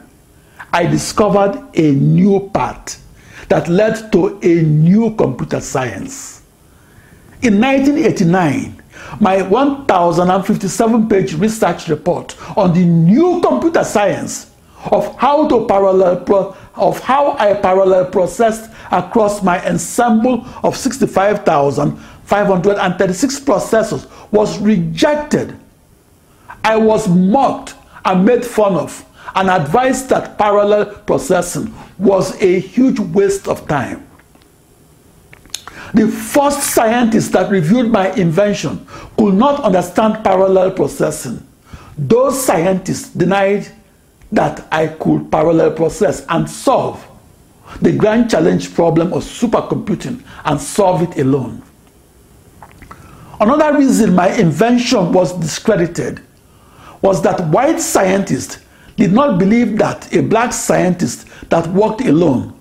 I discovered a new path that led to a new computer science. In 1989, my 1057 page research report on the new computer science of how to parallel pro of how I parallel processed across my ensemble of 65,536 processors was rejected. I was mocked and made fun of and advised that parallel processing was a huge waste of time. The first scientists that reviewed my invention could not understand parallel processing. Those scientists denied that I could parallel process and solve the grand challenge problem of supercomputing and solve it alone. Another reason my invention was discredited was that white scientists did not believe that a black scientist that worked alone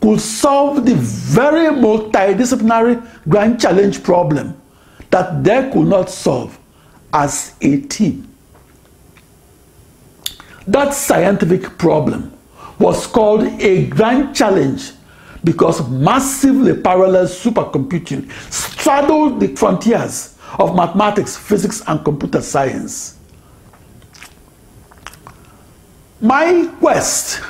could solve the very multidisciplinary grand challenge problem that they could not solve as a team. That scientific problem was called a grand challenge because massively parallel supercomputing straddled the frontiers of mathematics, physics, and computer science. My quest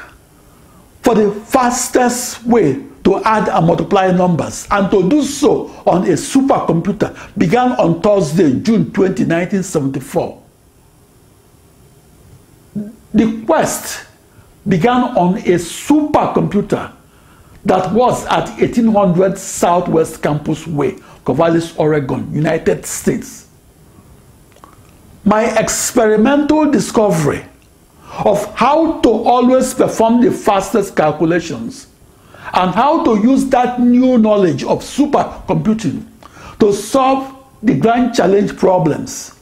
for the fastest way to add and multiply numbers and to do so on a supercomputer began on Thursday, June 20, 1974. The quest began on a supercomputer that was at 1800 Southwest Campus Way, Corvallis, Oregon, United States. My experimental discovery of how to always perform the fastest calculations and how to use that new knowledge of supercomputing to solve the grand challenge problems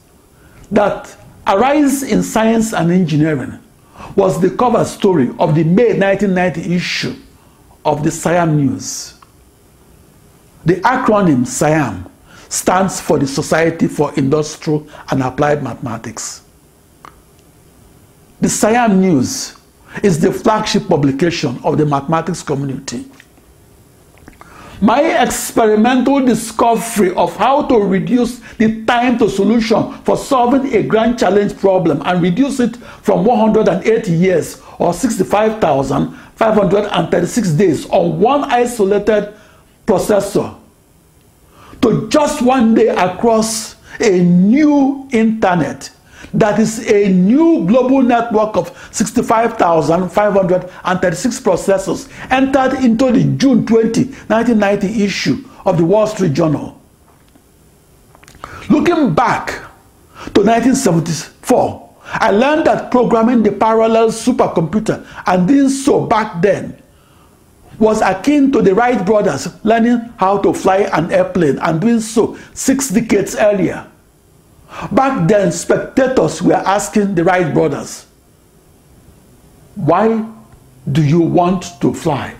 that arise in science and engineering was the cover story of the May 1990 issue of the Siam News. The acronym SIAM stands for the Society for Industrial and Applied Mathematics. The Siam News is the flagship publication of the mathematics community. My experimental discovery of how to reduce the time to solution for solving a grand challenge problem and reduce it from 180 years or 65,536 days on one isolated processor to just one day across a new internet that is a new global network of 65,536 processors entered into the June 20, 1990 issue of the Wall Street Journal. Looking back to 1974, I learned that programming the parallel supercomputer and doing so back then was akin to the Wright brothers learning how to fly an airplane and doing so six decades earlier. Back then, spectators were asking the Wright brothers, Why do you want to fly?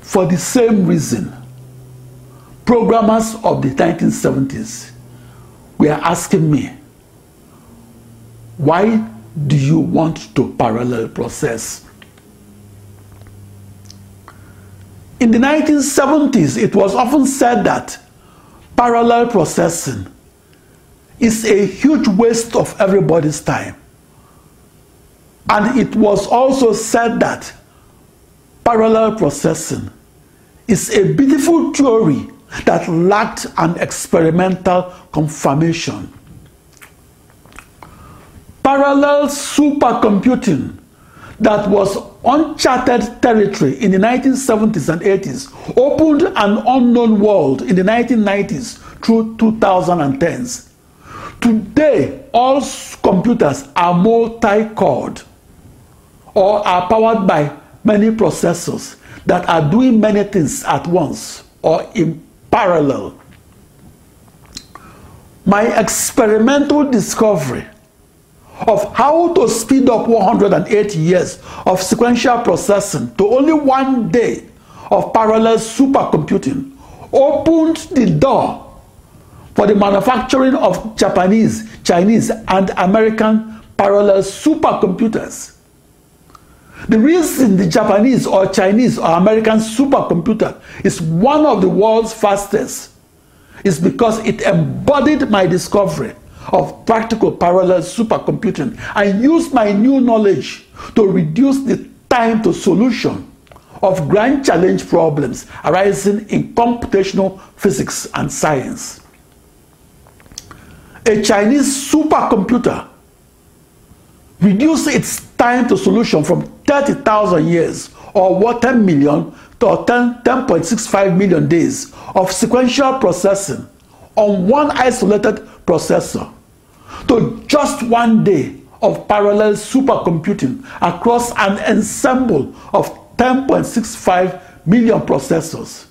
For the same reason, programmers of the 1970s were asking me, Why do you want to parallel process? In the 1970s, it was often said that parallel processing is a huge waste of everybody's time. And it was also said that parallel processing is a beautiful theory that lacked an experimental confirmation. Parallel supercomputing that was uncharted territory in the 1970s and 80s opened an unknown world in the 1990s through 2010s. Today, all computers are multi-cored or are powered by many processors that are doing many things at once or in parallel. My experimental discovery of how to speed up 108 years of sequential processing to only one day of parallel supercomputing opened the door for the manufacturing of Japanese, Chinese, and American parallel supercomputers. The reason the Japanese or Chinese or American supercomputer is one of the world's fastest is because it embodied my discovery of practical parallel supercomputing and used my new knowledge to reduce the time to solution of grand challenge problems arising in computational physics and science a Chinese supercomputer reduced its time to solution from 30,000 years or what 10 million to 10.65 million days of sequential processing on one isolated processor to just one day of parallel supercomputing across an ensemble of 10.65 million processors.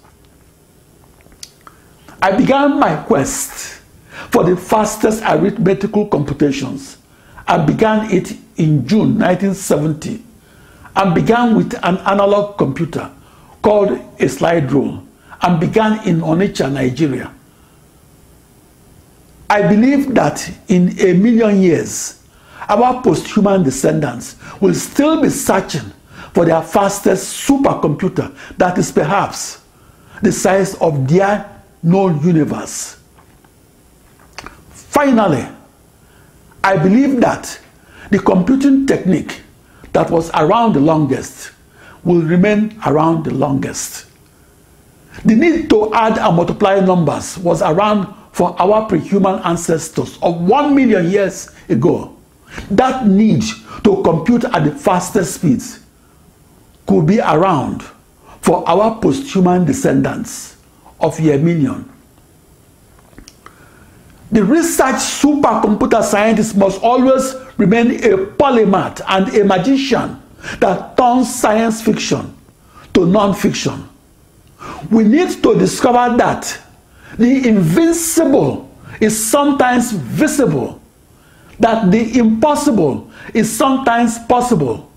I began my quest for the fastest arithmetical computations. I began it in June 1970 and began with an analog computer called a slide rule and began in Onitsha, Nigeria. I believe that in a million years, our post-human descendants will still be searching for their fastest supercomputer that is perhaps the size of their known universe. Finally, I believe that the computing technique that was around the longest will remain around the longest. The need to add and multiply numbers was around for our pre-human ancestors of 1 million years ago. that need to compute at the fastest speeds could be around for our posthuman descendants of Yerminion. The research supercomputer scientist must always remain a polymath and a magician that turns science fiction to non-fiction. We need to discover that the invincible is sometimes visible, that the impossible is sometimes possible,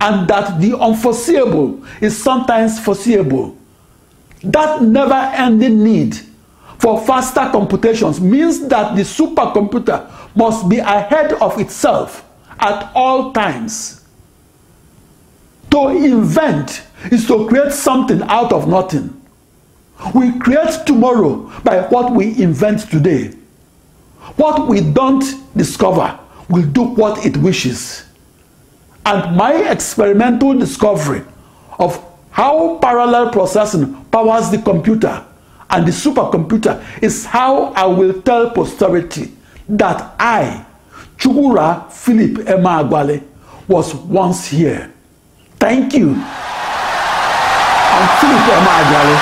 and that the unforeseeable is sometimes foreseeable. That never ending need for faster computations means that the supercomputer must be ahead of itself at all times. To invent is to create something out of nothing. We create tomorrow by what we invent today. What we don't discover will do what it wishes. And my experimental discovery of how parallel processing powers the computer and the supercomputer is how I will tell posterity that I, Chugura Philip Emeagwali, was once here. Thank you. I'm Philip Emeagwali.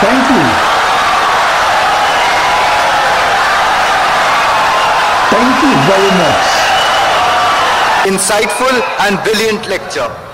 Thank you. Thank you very much. Insightful and brilliant lecture.